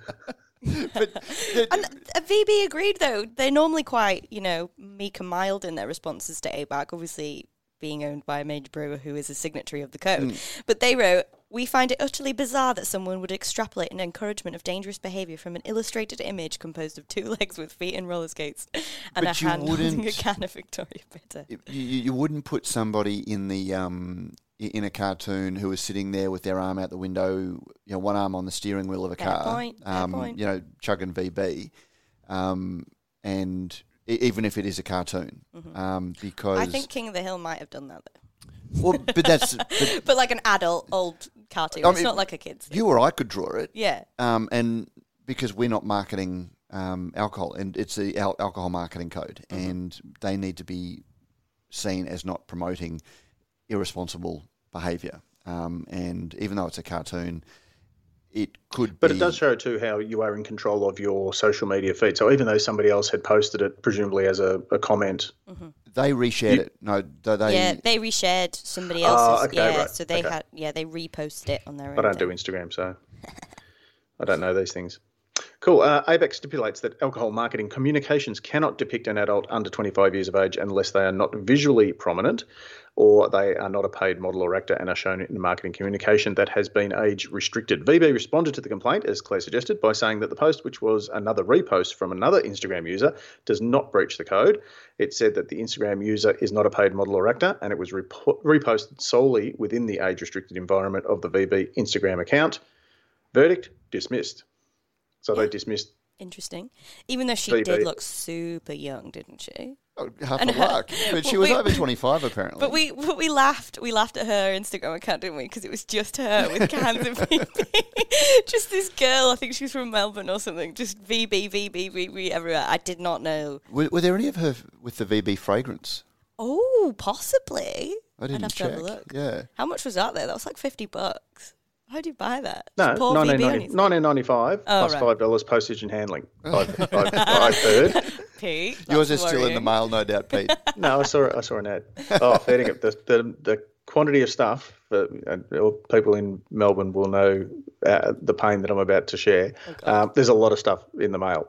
but the- And VB agreed though. They're normally quite, you know, meek and mild in their responses to ABAC, obviously being owned by a major brewer who is a signatory of the code. But they wrote, We find it utterly bizarre that someone would extrapolate an encouragement of dangerous behaviour from an illustrated image composed of two legs with feet and roller skates and But a hand holding a can of Victoria Bitter. you, you wouldn't put somebody in the um, in a cartoon who is sitting there with their arm out the window, you know, one arm on the steering wheel of a Fair car, point, um, you know, chugging VB, um, and even if it is a cartoon, um, because Mm-hmm. I think King of the Hill might have done that though. well, but that's but But like an adult old cartoon. I it's not like a kid's. thing. you or I could draw it, Yeah. um, and because we're not marketing um, alcohol, and it's the al- alcohol marketing code, Mm-hmm. and they need to be seen as not promoting irresponsible behaviour. Um, and even though it's a cartoon, it could. But be, it does show too how you are in control of your social media feed. So even though somebody else had posted it, presumably as a, a comment, They reshared You- it. No, they. they yeah, they reshared somebody Ah, else's. okay, yeah, right, so they okay. had yeah they reposted it on their own. I don't do. Instagram, so I don't know these things. Cool. Uh, ABAC stipulates that alcohol marketing communications cannot depict an adult under 25 years of age unless they are not visually prominent or they are not a paid model or actor and are shown in marketing communication that has been age restricted. VB responded to the complaint, as Claire suggested, by saying that the post, which was another repost from another Instagram user, does not breach the code. It said that the Instagram user is not a paid model or actor and it was repo- reposted solely within the age restricted environment of the VB Instagram account. Verdict dismissed. So they dismissed. Interesting. Even though she VB. did look super young, didn't she? Oh, half a luck. But she was we- over twenty five apparently. But we but we laughed we laughed at her Instagram account, didn't we? Because it was just her with cans of VB. just this girl, I think she's from Melbourne or something. Just VB, VB, VB everywhere. I did not know. were, were there any of her with the VB fragrance? Oh, possibly. I I'd didn't have check. to have a look. Yeah. How much was that there? That was like fifty bucks. How do you buy that? No, Just pour VB on 1990, his- 1995 Oh, plus right. $5 postage and handling. I've, I've, I've heard. Pete, Yours that's is still in the mail, no doubt, Pete. No, I saw I saw an ad. Oh, fair dinkum. The, the, the quantity of stuff that uh, people in Melbourne will know uh, the pain that I'm about to share. um, there's a lot of stuff in the mail.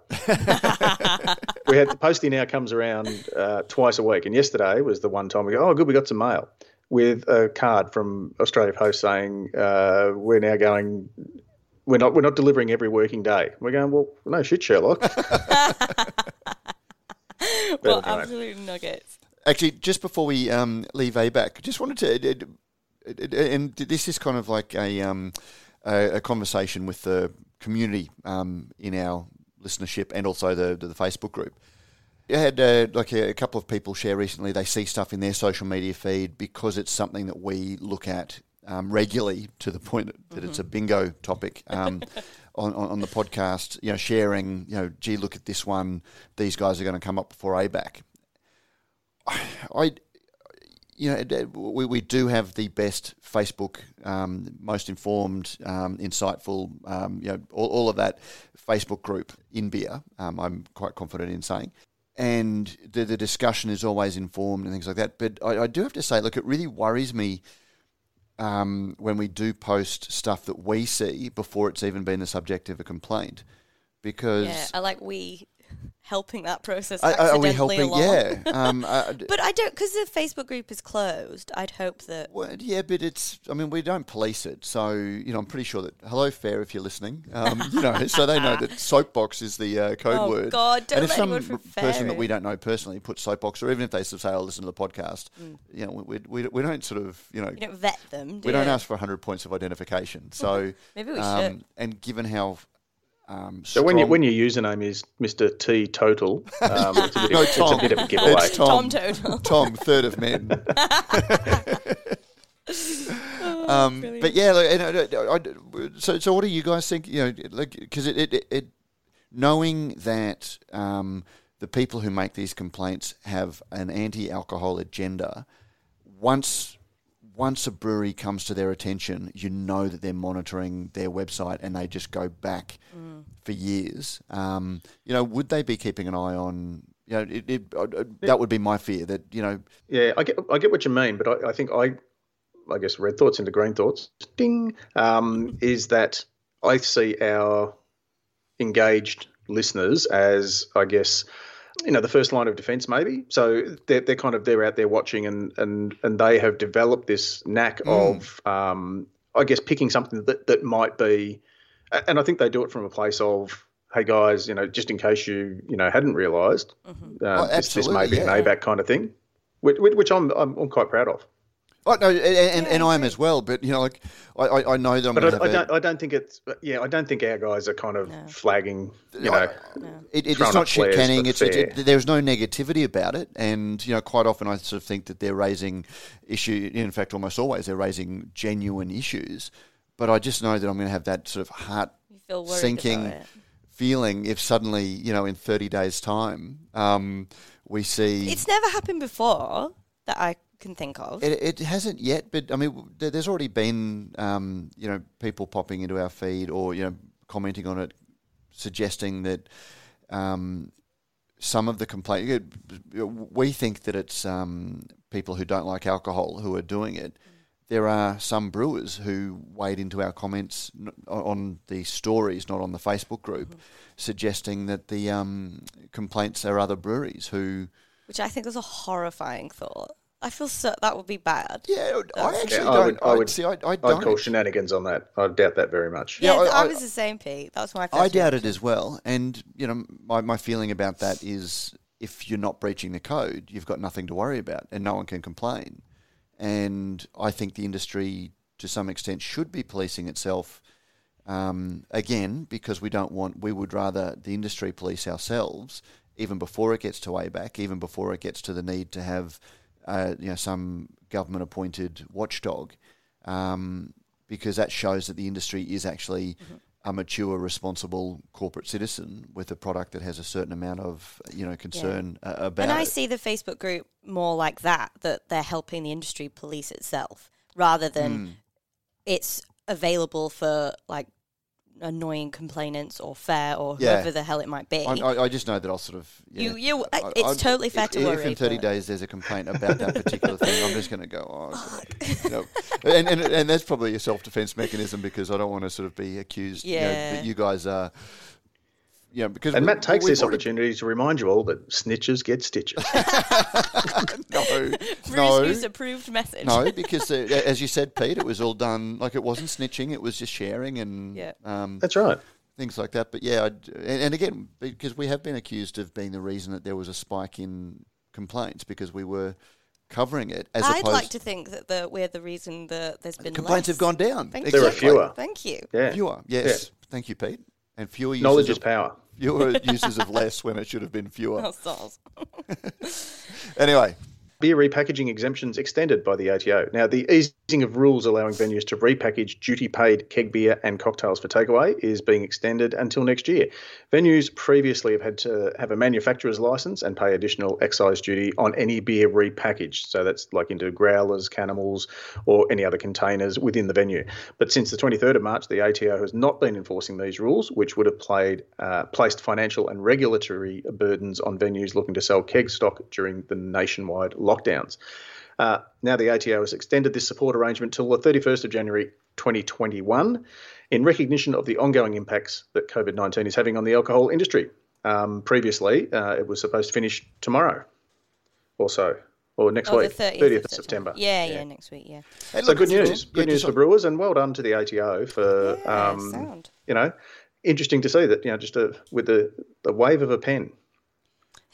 we had the postie now comes around uh, twice a week, and yesterday was the one time we go, oh, good, we got some mail with a card from Australia Post saying uh, we're now going. We're not. We're not delivering every working day. We're going. Well, no shit, Sherlock. well, anyway. absolute nuggets. Actually, just before we um, leave ABAC, just wanted to, and this is kind of like a um, a, a conversation with the community um, in our listenership and also the the, Facebook group. I had uh, like a, a couple of people share recently. They see stuff in their social media feed because it's something that we look at um, regularly to the point that it's a bingo topic um, on, on on the podcast. You know, sharing. You know, gee, look at this one. These guys are going to come up before ABAC. I, you know, we, we do have the best Facebook, um, most informed, um, insightful, um, you know, all, all of that Facebook group in beer. Um, I'm quite confident in saying. And the, the discussion is always informed and things like that. But I, I do have to say, look, it really worries me um, when we do post stuff that we see before it's even been the subject of a complaint. Because Yeah, I like we. Helping that process Are, are we helping? along. Yeah. Um, uh, But I don't because the Facebook group is closed. I'd hope that Well, yeah, but it's. I mean, we don't police it, so you know, I'm pretty sure that. Hello, FARE, if you're listening. Um, you know, so they know that soapbox is the uh, code Oh, word. God, don't and if let some anyone from r- person that we don't know personally puts soapbox, or even if they say, "I'll listen to the podcast," Mm. you know, we, we, we don't sort of, you know, you don't vet them. Do we don't ask for 100 points of identification. So Maybe we um, should. And given how. Um, So when you, when your username is Mr. T Total, um, it's, a bit, No, it's a Tom. bit of a giveaway. It's Tom. Tom Total. Tom, third of men. um, but yeah, like, and I, I- I- so so what do you guys think? You know, like because it, it it knowing that um, the people who make these complaints have an anti-alcohol agenda, once once a brewery comes to their attention, you know that they're monitoring their website and they just go back for years. Um, you know, would they be keeping an eye on? You know, it, it, uh, uh, that would be my fear. That you know, Yeah, I get I get what you mean, but I, I think I I guess red thoughts into green thoughts. Ding um, is that I see our engaged listeners as I guess you know the first line of defence maybe. So they're they're kind of they're out there watching and and and they have developed this knack of um, I guess picking something that that might be, and I think they do it from a place of. Hey guys, you know, just in case you you know hadn't realised, Mm-hmm. uh, Oh, this, this may be an yeah. ABAC kind of thing, which, which I'm, I'm I'm quite proud of. Oh no, and, and, Yeah, and I I'm as well. But you know, like I, I, I know that I'm But I, I have a, don't I don't think it's yeah I don't think our guys are kind of No. flagging you know It, it's not shit canning. It's, it's it, there's no negativity about it, and you know, quite often I sort of think that they're raising issue. In fact, almost always they're raising genuine issues. But I just know that I'm going to have that sort of heart feel sinking feeling if suddenly, you know, in 30 days' time, um, we see It's never happened before that I can think of. It, it hasn't yet, but I mean, there's already been, um, you know, people popping into our feed or you know commenting on it, suggesting that um, some of the complaint. We think that it's um, people who don't like alcohol who are doing it. There are some brewers who wade into our comments on the stories, not on the Facebook group, suggesting that the um, complaints are other breweries who. which I think is a horrifying thought. I feel so that would be bad. Yeah, I That's- actually Yeah, I don't. would- I I would- see. I, I I'd don't. call shenanigans on that. I doubt that very much. Yeah, Yeah, I- I, I- was the same, Pete. That was my first. I doubt it as well. And you know, my my feeling about that is if you're not breaching the code, you've got nothing to worry about, and no one can complain. And I think the industry, to some extent, should be policing itself. Um, again, because we don't want, we would rather the industry police ourselves, even before it gets to ABAC, even before it gets to the need to have, uh, you know, some government-appointed watchdog, um, because that shows that the industry is actually a mature, responsible corporate citizen with a product that has a certain amount of, you know, concern uh, about And I it. see the Facebook group more like that, that they're helping the industry police itself rather than Hmm. it's available for like annoying complainants or FARE or Yeah. whoever the hell it might be. I, I, I just know that I'll sort of. Yeah, You- you- I- it's I- totally fair if, to If worry, in 30 but- days there's a complaint about that particular thing, I'm just going to go, oh. You know, and, and, and that's probably a self defense mechanism because I don't want to sort of be accused you know, that you guys are. You know, because And Matt takes this already- opportunity to remind you all that snitches get stitches. No, Bruce no, approved message. no, because uh, as you said, Pete, it was all done like it wasn't snitching; it was just sharing and Yeah. um, That's right. things like that. But yeah, I'd, and, and again, because we have been accused of being the reason that there was a spike in complaints because we were covering it as I'd like to think that the, we're the reason that there's been complaints less. have gone down. Thank There are you. fewer. Thank you. Yeah. Fewer, yes. Thank you, Pete. And fewer uses Knowledge is of, power. Fewer uses of less when it should have been fewer. Oh. Anyway, Beer repackaging exemptions extended by the ATO. Now, the easing of rules allowing venues to repackage duty paid keg beer and cocktails for takeaway is being extended until next year. Venues previously have had to have a manufacturer's license and pay additional excise duty on any beer repackaged. So that's like into growlers, cannibals, or any other containers within the venue. But since the 23rd of March, the ATO has not been enforcing these rules, which would have played, uh, placed financial and regulatory burdens on venues looking to sell keg stock during the nationwide lockdowns. Uh, now, the ATO has extended this support arrangement till the 31st of January 2021 in recognition of the ongoing impacts that COVID 19 is having on the alcohol industry. Um, previously, uh, it was supposed to finish tomorrow, or so, or next Oh, week, the 30th, 30th of of September. Yeah, yeah, next week, yeah. Hey, So look, good it's- news, yeah, good news for on- Brewers, and well done to the ATO for Yeah, um, sound. you know, interesting to see that you know just a, with the the wave of a pen.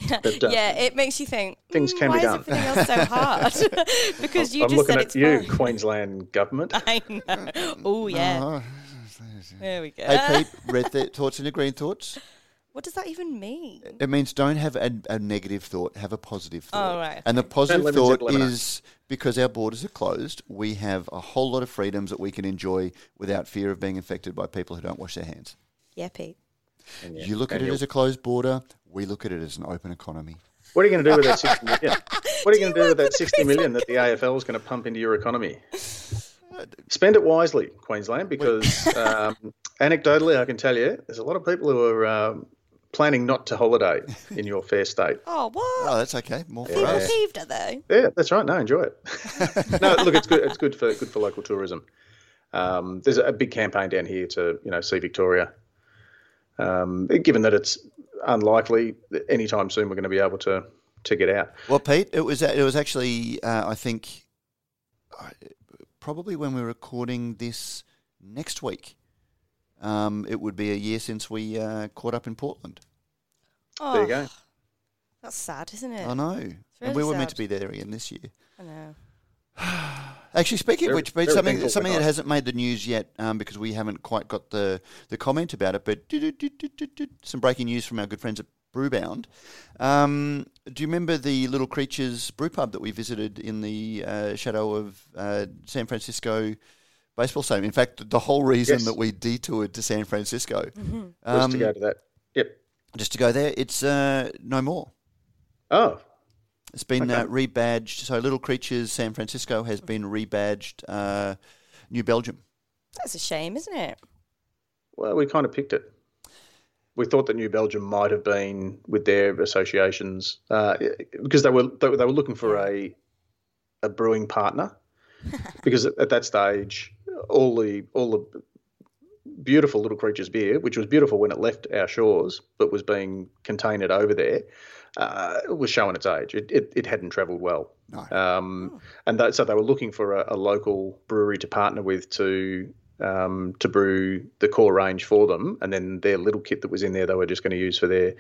That, uh, yeah, it makes you think things "Mm, can be why done." is everything else so hard? because you I'm just looking said at it's you, fine. Queensland government. I know. Oh yeah. Oh, There we go. Hey, Pete, red th- thoughts and green thoughts? What does that even mean? It means don't have a, a negative thought, have a positive thought. Oh, right, And the positive thought is because our borders are closed, we have a whole lot of freedoms that we can enjoy without fear of being infected by people who don't wash their hands. Yeah, Pete. And yeah, You look at it as a closed border, we look at it as an open economy. What are you going to do with that 60 million? What are you going to do with that the 60 million that the AFL is going to pump into your economy? Spend it wisely, Queensland, because um, anecdotally, I can tell you, there's a lot of people who are um, planning not to holiday in your fair state. Oh, what? Oh, that's okay. More for People us. peeved at though. Yeah, that's right. No, enjoy it. no, look, it's good. It's good for good for local tourism. Um, there's a big campaign down here to you know see Victoria. Um, given that it's unlikely that anytime soon we're going to be able to to get out. Well, Pete, it was it was actually uh, I think uh, probably when we're recording this next week. Um, it would be a year since we uh, caught up in Portland. Oh, There you go. That's sad, isn't it? I know, and we were meant to be there again this year. I know. Actually, speaking Very- of which, very something something that hasn't made the news yet um, because we haven't quite got the the comment about it. But some breaking news from our good friends at Brewbound. Um, do you remember the Little Creatures brew pub that we visited in the uh, shadow of uh, San Francisco baseball stadium? In fact, the whole reason Yes. that we detoured to San Francisco Was um, to go to that. Yep. just to go there, it's uh, no more. Oh, It's been Okay. uh, rebadged. So Little Creatures San Francisco has been rebadged uh, New Belgium. That's a shame, isn't it? well, we kind of picked it. We thought that New Belgium might have been with their associations uh, because they were they, were- they were looking for a a brewing partner because at, at that stage all the all the beautiful little creatures beer, which was beautiful when it left our shores, but was being contained over there, uh, was showing its age. It, it, it hadn't travelled well. No. Um, and that, so they were looking for a, a local brewery to partner with to um, to brew the core range for them, and then their little kit that was in there they were just going to use for their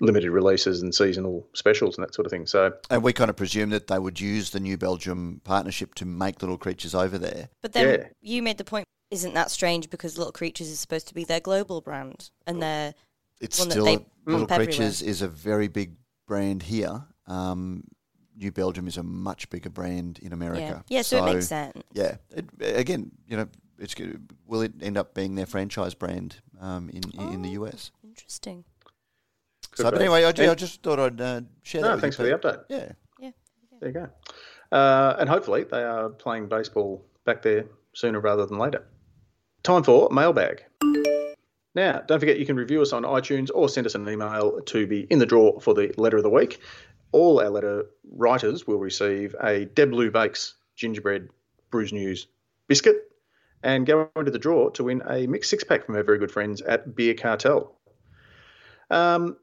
limited releases and seasonal specials and that sort of thing. So And we kind of presumed that they would use the New Belgium partnership to make Little Creatures over there. But then Yeah. you made the point. Isn't that strange? Because Little Creatures is supposed to be their global brand, and they're It's One that still they Little pump everywhere. Creatures is a very big brand here. Um, New Belgium is a much bigger brand in America. yeah. So, it makes sense. Yeah, it, again, you know, it's good. Will it end up being their franchise brand um, in in the Oh. US? Interesting. So, but anyway, I, I just thought I'd uh, share that. no, with thanks for the update. Yeah. Yeah. There you go. Uh, and hopefully they are playing baseball back there sooner rather than later. Time for mailbag. Now, don't forget you can review us on iTunes or send us an email to be in the draw for the letter of the week. All our letter writers will receive a Deb Lou Bakes gingerbread Brews News biscuit and go into the draw to win a mixed six pack from our very good friends at Beer Cartel. Um,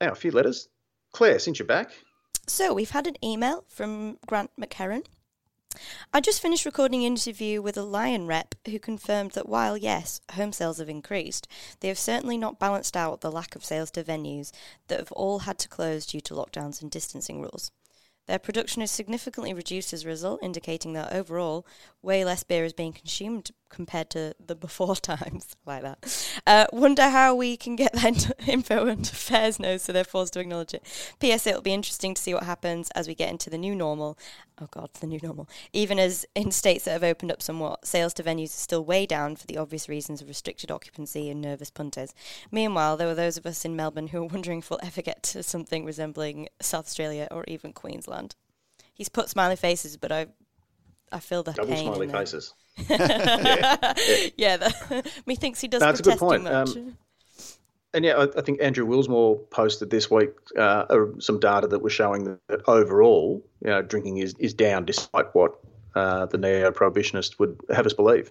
now, a few letters. Claire, since you're back, So we've had an email from Grant McHerron. I just finished recording an interview with a Lion rep who confirmed that while, yes, home sales have increased, they have certainly not balanced out the lack of sales to venues that have all had to close due to lockdowns and distancing rules. Their production is significantly reduced as a result, indicating that overall, way less beer is being consumed compared to the before times. like that. Uh, wonder how we can get that info under FARE's nose, so they're forced to acknowledge it. P.S. It'll be interesting to see what happens as we get into the new normal. Oh God, the new normal. Even as in states that have opened up somewhat, sales to venues are still way down for the obvious reasons of restricted occupancy and nervous punters. Meanwhile, there were those of us in Melbourne who are wondering if we'll ever get to something resembling South Australia or even Queensland. He's put smiley faces, but I, I feel the double pain. smiley in them. faces. yeah, the, methinks he does No, it's a good protest too point. much. Um, And yeah, I, I think Andrew Willsmore posted this week uh, uh, some data that was showing that, overall, you know, drinking is, is down despite what uh, the neo-prohibitionists would have us believe.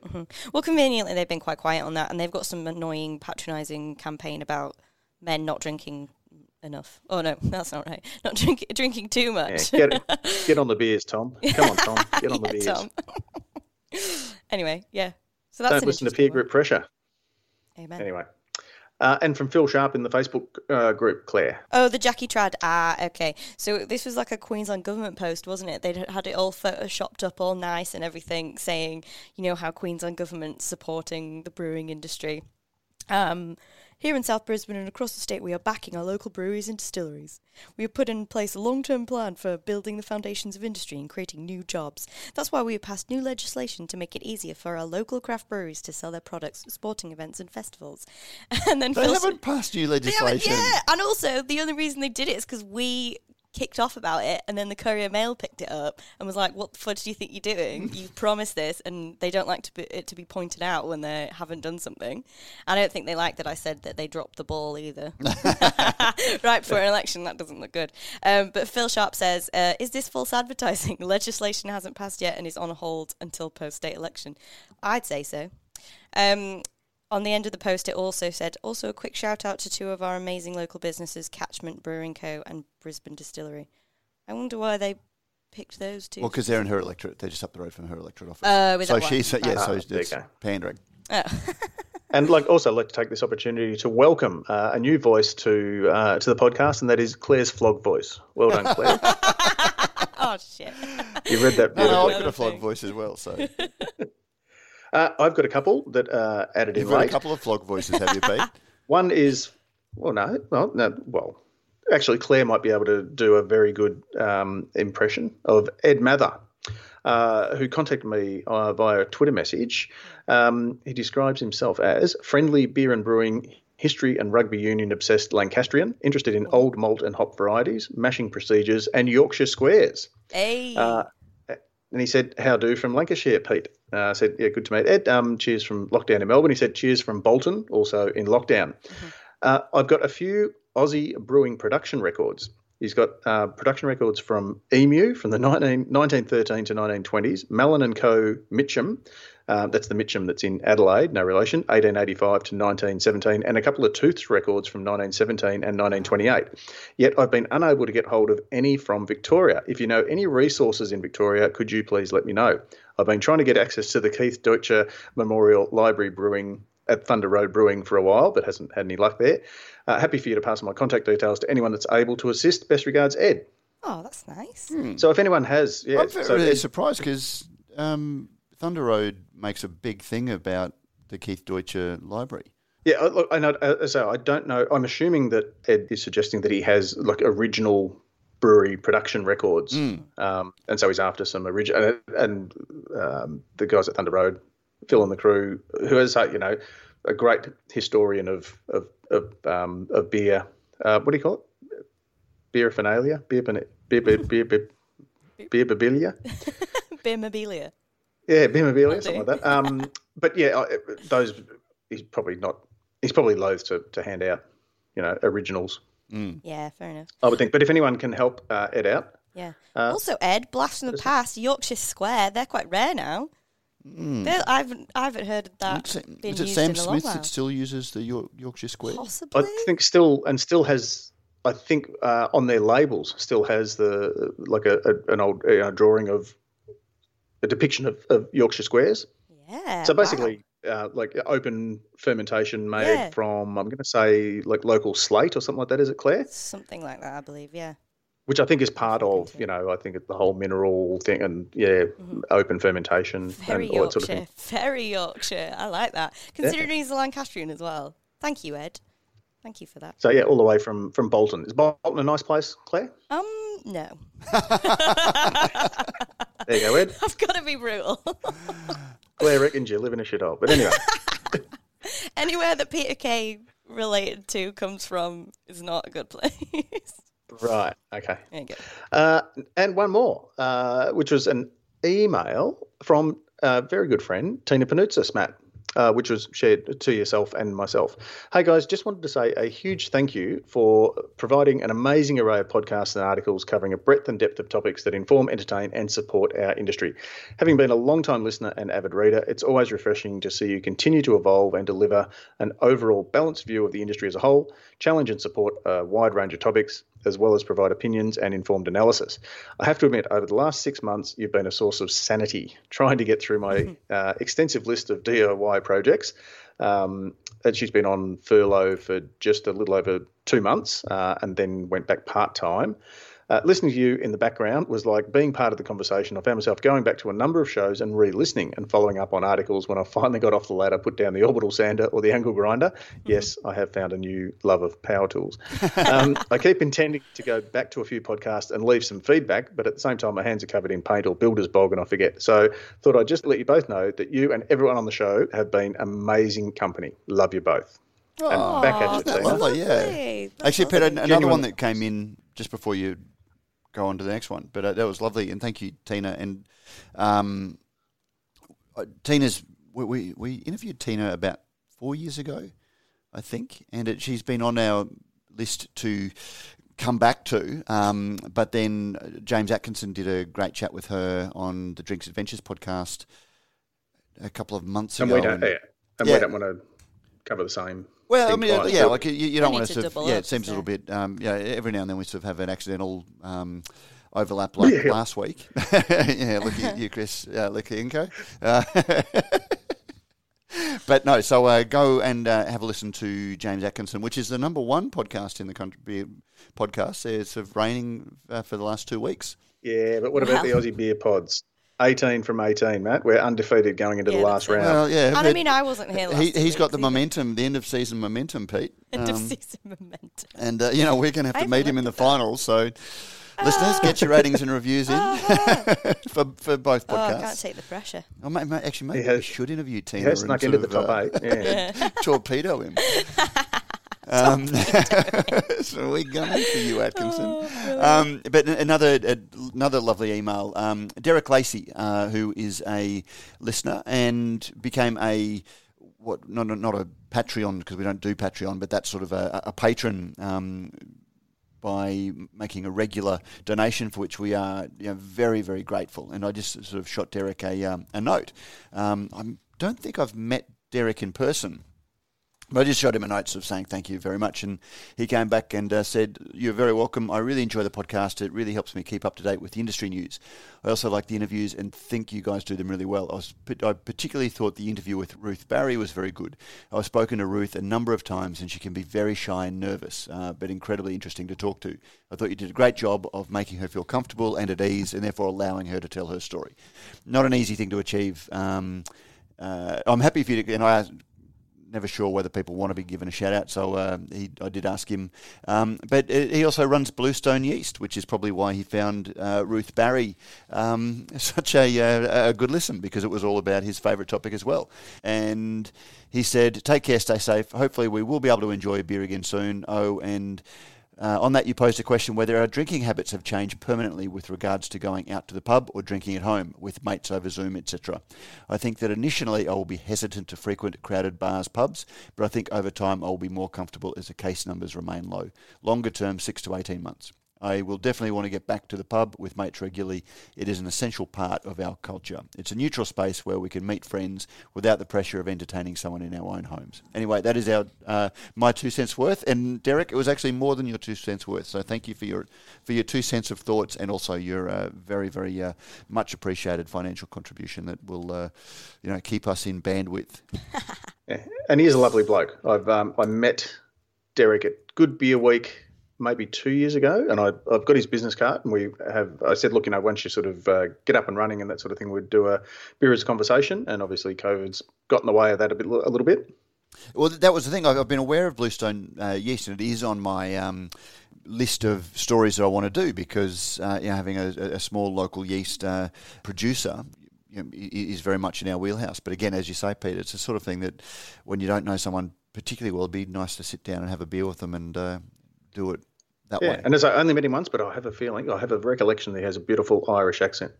Well, conveniently, they've been quite quiet on that, and they've got some annoying, patronising campaign about men not drinking enough. Oh no, that's not right. Not drink, drinking too Yeah, much. get, get on the beers, Tom. Come on, Tom. Get on the Yeah, beers. Anyway, yeah. So that's Don't listen to peer group pressure. Amen. Anyway. Uh, and from Phil Sharp in the Facebook uh, group, Claire. Oh, the Jackie Trad. Ah, okay. So this was like a Queensland government post, wasn't it? They'd had it all photoshopped up, all nice and everything, saying, you know, how Queensland government's supporting the brewing industry. Um, here in South Brisbane and across the state, we are backing our local breweries and distilleries. We have put in place a long term plan for building the foundations of industry and creating new jobs. That's why we have passed new legislation to make it easier for our local craft breweries to sell their products at sporting events and festivals. And then They Phil haven't passed new legislation. Yeah, and also the only reason they did it is because we kicked off about it, and then the Courier Mail picked it up and was like, "What the fudge do you think you're doing? you promised this, and they don't like to be, it to be pointed out when they haven't done something." I don't think they like that I said that they dropped the ball either. right before an election, that doesn't look good. Um, but Phil Sharp says, uh, "Is this false advertising? Legislation hasn't passed yet and is on hold until post-state election." I'd say so. Um, on the end of the post, it also said, also a quick shout out to two of our amazing local businesses, Catchment Brewing Co. and Brisbane Distillery. I wonder why they picked those two. Well, because they're in her electorate. They're just up the road from her electorate office. Oh, is so that why? she's yeah. Ah, so there you it's go. pandering. Oh. And like also like to take this opportunity to welcome uh, a new voice to uh, to the podcast, and that is Claire's flog voice. Well done, Claire. oh, shit. you read that No, no, beautifully. I've got a flog voice as well. So Uh, I've got a couple that uh, added you've in got a couple of flog voices, have you, Pete? One is well, no, well, no, well, actually, Claire might be able to do a very good um, impression of Ed Mather, uh, who contacted me uh, via a Twitter message. Um, he describes himself as friendly beer and brewing. History and rugby union obsessed Lancastrian, interested in old malt and hop varieties, mashing procedures, and Yorkshire squares. Hey. Uh, and he said, "How do from Lancashire, Pete?" Uh, I said, "Yeah, good to meet Ed. Um, cheers from lockdown in Melbourne." He said, "Cheers from Bolton, also in lockdown." Uh, I've got a few Aussie brewing production records. He's got uh, production records from Emu from the 19, 1913 to 1920s, Mellon and Co. Mitcham, uh, that's the Mitcham that's in Adelaide, no relation, 1885 to 1917, and a couple of Tooths records from 1917 and 1928. Yet I've been unable to get hold of any from Victoria. If you know any resources in Victoria, could you please let me know? I've been trying to get access to the Keith Deutscher Memorial Library Brewing at Thunder Road Brewing for a while, but hasn't had any luck there. Uh, happy for you to pass my contact details to anyone that's able to assist. Best regards, Ed. oh, that's nice. So if anyone has, yeah, I'm very so Ed- surprised because um, Thunder Road makes a big thing about the Keith Deutscher Library. Yeah, uh, look, I know. uh, So I don't know. I'm assuming that Ed is suggesting that he has like original brewery production records, um, and so he's after some original. And um, the guys at Thunder Road, Phil and the crew, who is uh, you know a great historian of of of, um, of beer. Uh, what do you call it? Beer finalia, beer beer beer beer beer, beer, beer babilia. Beer mobilia. Yeah, memorabilia, Will something like that. Um, but yeah, those he's probably not. He's probably loath to, to hand out, you know, originals. Yeah, fair enough. I would think. But if anyone can help uh, Ed out, Yeah. Uh, also, Ed, blast from the past, Yorkshire Square. They're quite rare now. They're- I haven't, I haven't heard of that Is being it used Sam in a long Smith that still uses the York, Yorkshire Square? Possibly. I think still and still has. I think uh, on their labels still has the like a, a an old uh, drawing of a depiction of, of Yorkshire squares. yeah. So wow. Uh, like open fermentation made Yeah. from I'm going to say like local slate or something like that. Is it Claire? something like that, I believe. Yeah. which I think is part of, you know, I think the whole mineral thing and yeah, open fermentation Mm-hmm. Very and all that sort of Yorkshire. thing. Very Yorkshire. I like that. Considering he's a Lancastrian as well. Thank you, Ed. Thank you for that. So yeah, all the way from from Bolton. Is Bolton a nice place, Claire? Um, no. There you go, Ed. I've got to be brutal. Claire reckons you live in a shithole. But anyway, Anywhere that Peter Kay related to comes from is not a good place. right, okay. there you go. Uh, and one more, uh, which was an email from a very good friend, Tina Panoutzis, Matt. Uh, which was shared to yourself and myself. Hey guys, just wanted to say a huge thank you for providing an amazing array of podcasts and articles covering a breadth and depth of topics that inform, entertain, and support our industry. Having been a long-time listener and avid reader, it's always refreshing to see you continue to evolve and deliver an overall balanced view of the industry as a whole, challenge and support a wide range of topics, as well as provide opinions and informed analysis. I have to admit, over the last six months, you've been a source of sanity trying to get through my uh, extensive list of DIY projects. Um, and she's been on furlough for just a little over two months uh, and then went back part time. Uh, listening to you in the background was like being part of the conversation. I found myself going back to a number of shows and re listening and following up on articles when I finally got off the ladder, put down the orbital sander or the angle grinder. Yes, I have found a new love of power tools. Um, I keep intending to go back to a few podcasts and leave some feedback, but at the same time, my hands are covered in paint or builder's bog and I forget. So thought I'd just let you both know that you and everyone on the show have been amazing company. Love you both. And back at you, That's Tina. lovely, yeah. That's Actually, Peter, lovely. another one that came in just before you go on to the next one, but uh, that was lovely, and thank you, Tina. And um, uh, Tina's we, we we interviewed Tina about four years ago, I think, and it, she's been on our list to come back to. Um, but then uh, James Atkinson did a great chat with her on the Drinks Adventures podcast a couple of months And ago. we don't, yeah, and Yeah. we don't want to cover the same. Well, I mean, twice. yeah, like you, you don't want to to sort of, yeah, it seems a little bit, um, yeah, every now and then we sort of have an accidental um, overlap like Yeah. last week. yeah, look at you, Chris uh, Likinko. Uh, but no, so uh, go and uh, have a listen to James Atkinson, which is the number one podcast in the country, beer podcast. It's sort of raining uh, for the last two weeks. Yeah, but what about the Aussie beer pods? 18 from 18, Matt. We're undefeated going into Yeah, the last round. Well, yeah, And I but mean, I wasn't here last he, he's week got the momentum, the end of season momentum, Pete. End of Um, season momentum. And, uh, you know, we're going to have to haven't meet him in the at finals. So, listeners, get your ratings and reviews in for, for both Oh, I can't podcasts. take the pressure. Oh, mate, mate, actually, maybe He has- we should interview Tina. He has snuck into the top uh, eight. Yeah. torpedo him. Um, so we're going for you, Atkinson. Oh, um, but another uh, another lovely email. Um, Derek Lacey, uh, who is a listener and became a what not a- not a Patreon because we don't do Patreon, but that's sort of a, a patron. Um, by making a regular donation, for which we are you know, very, very grateful. And I just sort of shot Derek a, um, a note. Um, I don't think I've met Derek in person, but I just shot him a note of saying thank you very much. And he came back and uh, said, You're very welcome. I really enjoy the podcast. It really helps me keep up to date with the industry news. I also like the interviews and think you guys do them really well. I, was, I particularly thought the interview with Ruth Barry was very good. I've spoken to Ruth a number of times and she can be very shy and nervous, uh, but incredibly interesting to talk to. I thought you did a great job of making her feel comfortable and at ease and therefore allowing her to tell her story. Not an easy thing to achieve. Um, uh, I'm happy for you to, and I never sure whether people want to be given a shout out, so uh, he, I did ask him. Um, but he also runs Bluestone Yeast, which is probably why he found uh, Ruth Barry um, such a, uh, a good listen because it was all about his favourite topic as well. And he said, "Take care, stay safe. Hopefully, we will be able to enjoy a beer again soon." Oh, and uh, on that, you posed a question whether our drinking habits have changed permanently with regards to going out to the pub or drinking at home with mates over Zoom, etc. I think that initially I will be hesitant to frequent crowded bars, pubs, but I think over time I will be more comfortable as the case numbers remain low. Longer term, six to 18 months. I will definitely want to get back to the pub with mates regularly. It is an essential part of our culture. It's a neutral space where we can meet friends without the pressure of entertaining someone in our own homes. Anyway, that is our uh, my two cents worth. And Derek, it was actually more than your two cents worth. So thank you for your for your two cents of thoughts and also your uh, very very uh, much appreciated financial contribution that will uh, you know keep us in bandwidth. Yeah. And he's a lovely bloke. I've um, I met Derek at Good Beer Week maybe two years ago, and I, I've got his business card, and we have. I said, look, you know, once you sort of uh, get up and running and that sort of thing, we'd do a beer as a conversation, and obviously COVID's got in the way of that a bit, a little bit. Well, that was the thing. I've been aware of Bluestone uh, yeast, and it is on my um, list of stories that I want to do because uh, you know, having a, a small local yeast uh, producer you know, is very much in our wheelhouse. But again, as you say, Peter, it's the sort of thing that when you don't know someone particularly well, it'd be nice to sit down and have a beer with them and uh, do it that Yeah, way. and as I only met him once, but I have a feeling, I have a recollection that he has a beautiful Irish accent.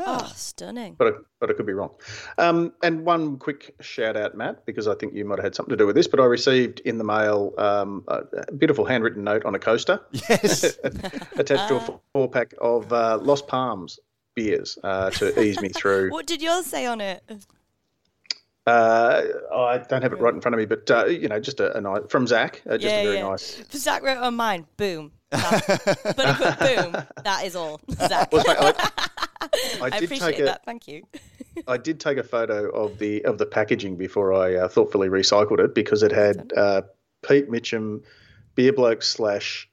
Oh, stunning. but I, but I could be wrong. Um, and one quick shout out, Matt, because I think you might have had something to do with this. But I received in the mail um, a, a beautiful handwritten note on a coaster Yes. attached to a four pack of uh, Lost Palms beers uh, to ease me through. What did yours say on it? Uh, I don't have it right in front of me, but uh, you know, just a, a nice from Zach, uh, just yeah, a very yeah. nice. Zach wrote on mine. Boom. But he put boom. That is all. Zach. Well, I, I, I appreciate a, that. Thank you. I did take a photo of the of the packaging before I uh, thoughtfully recycled it because it had uh, Pete Mitchell, beer bloke slash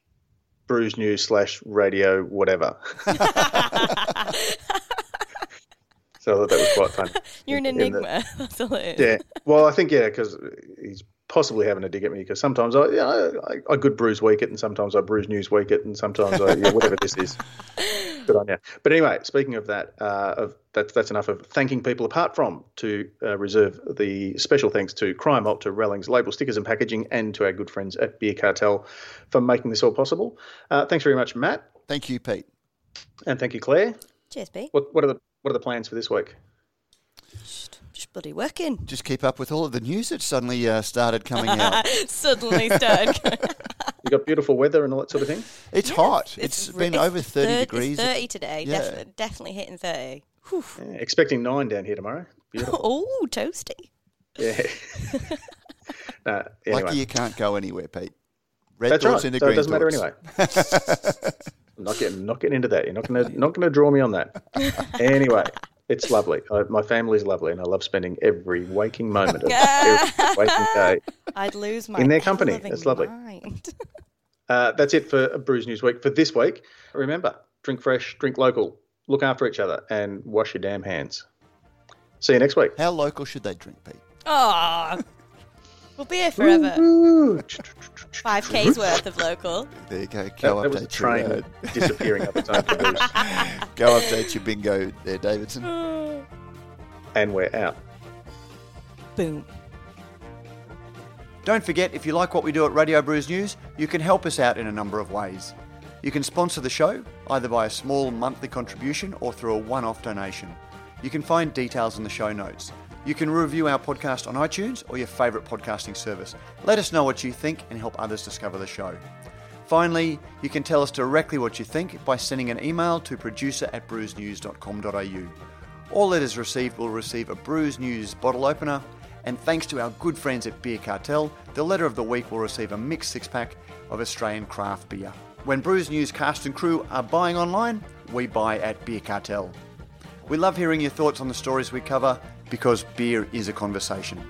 Brews News slash radio whatever. so I thought that was quite fun. You're an In the- enigma. That's all it is. Yeah. Well, I think yeah, because he's possibly having a dig at me because sometimes I, yeah, I, I, I good brews week it, and sometimes I bruise news week it, and sometimes I yeah, whatever this is. Good on you. But anyway, speaking of that, uh, of that's that's enough of thanking people. Apart from to uh, reserve the special thanks to Cryer Malt, to Rallings, label stickers and packaging, and to our good friends at Beer Cartel for making this all possible. Uh, thanks very much, Matt, Thank you, Pete. and thank you, Claire. Cheers, B. What what are the what are the plans for this week? Just, just bloody working. Just keep up with all of the news that suddenly uh, started coming out. Suddenly started. You got beautiful weather and all that sort of thing. It's hot. it's re- been over 30 thir- degrees. It's 30 today. Yeah. Definitely, definitely hitting 30. Yeah, expecting nine down here tomorrow. Beautiful. Oh, toasty. Yeah. no, anyway. Lucky you can't go anywhere, Pete. Red That's thoughts right. into So it doesn't matter anyway. I'm not getting not getting into that. You're not gonna not gonna draw me on that. Anyway, it's lovely. I, my family's lovely, and I love spending every waking moment of every waking day. I'd lose my In their company. ever-loving It's lovely. mind. Uh, that's it for Brews News Week for this week. Remember, drink fresh, drink local, look after each other, and wash your damn hands. See you next week. How local should they drink, Pete? Aw. We'll be here forever. 5K's worth of local. There you go. That, Go that was a update train your, uh, disappearing up its own caboose. go update your bingo there, Davidson. And we're out. Boom. Don't forget, if you like what we do at Radio Brews News, you can help us out in a number of ways. You can sponsor the show, either by a small monthly contribution or through a one off donation. You can find details in the show notes. You can review our podcast on iTunes or your favourite podcasting service. Let us know what you think and help others discover the show. Finally, you can tell us directly what you think by sending an email to producer at. All letters received will receive a Brews News bottle opener, and thanks to our good friends at Beer Cartel, the letter of the week will receive a mixed six pack of Australian craft beer. When Brews News cast and crew are buying online, we buy at Beer Cartel. We love hearing your thoughts on the stories we cover because beer is a conversation.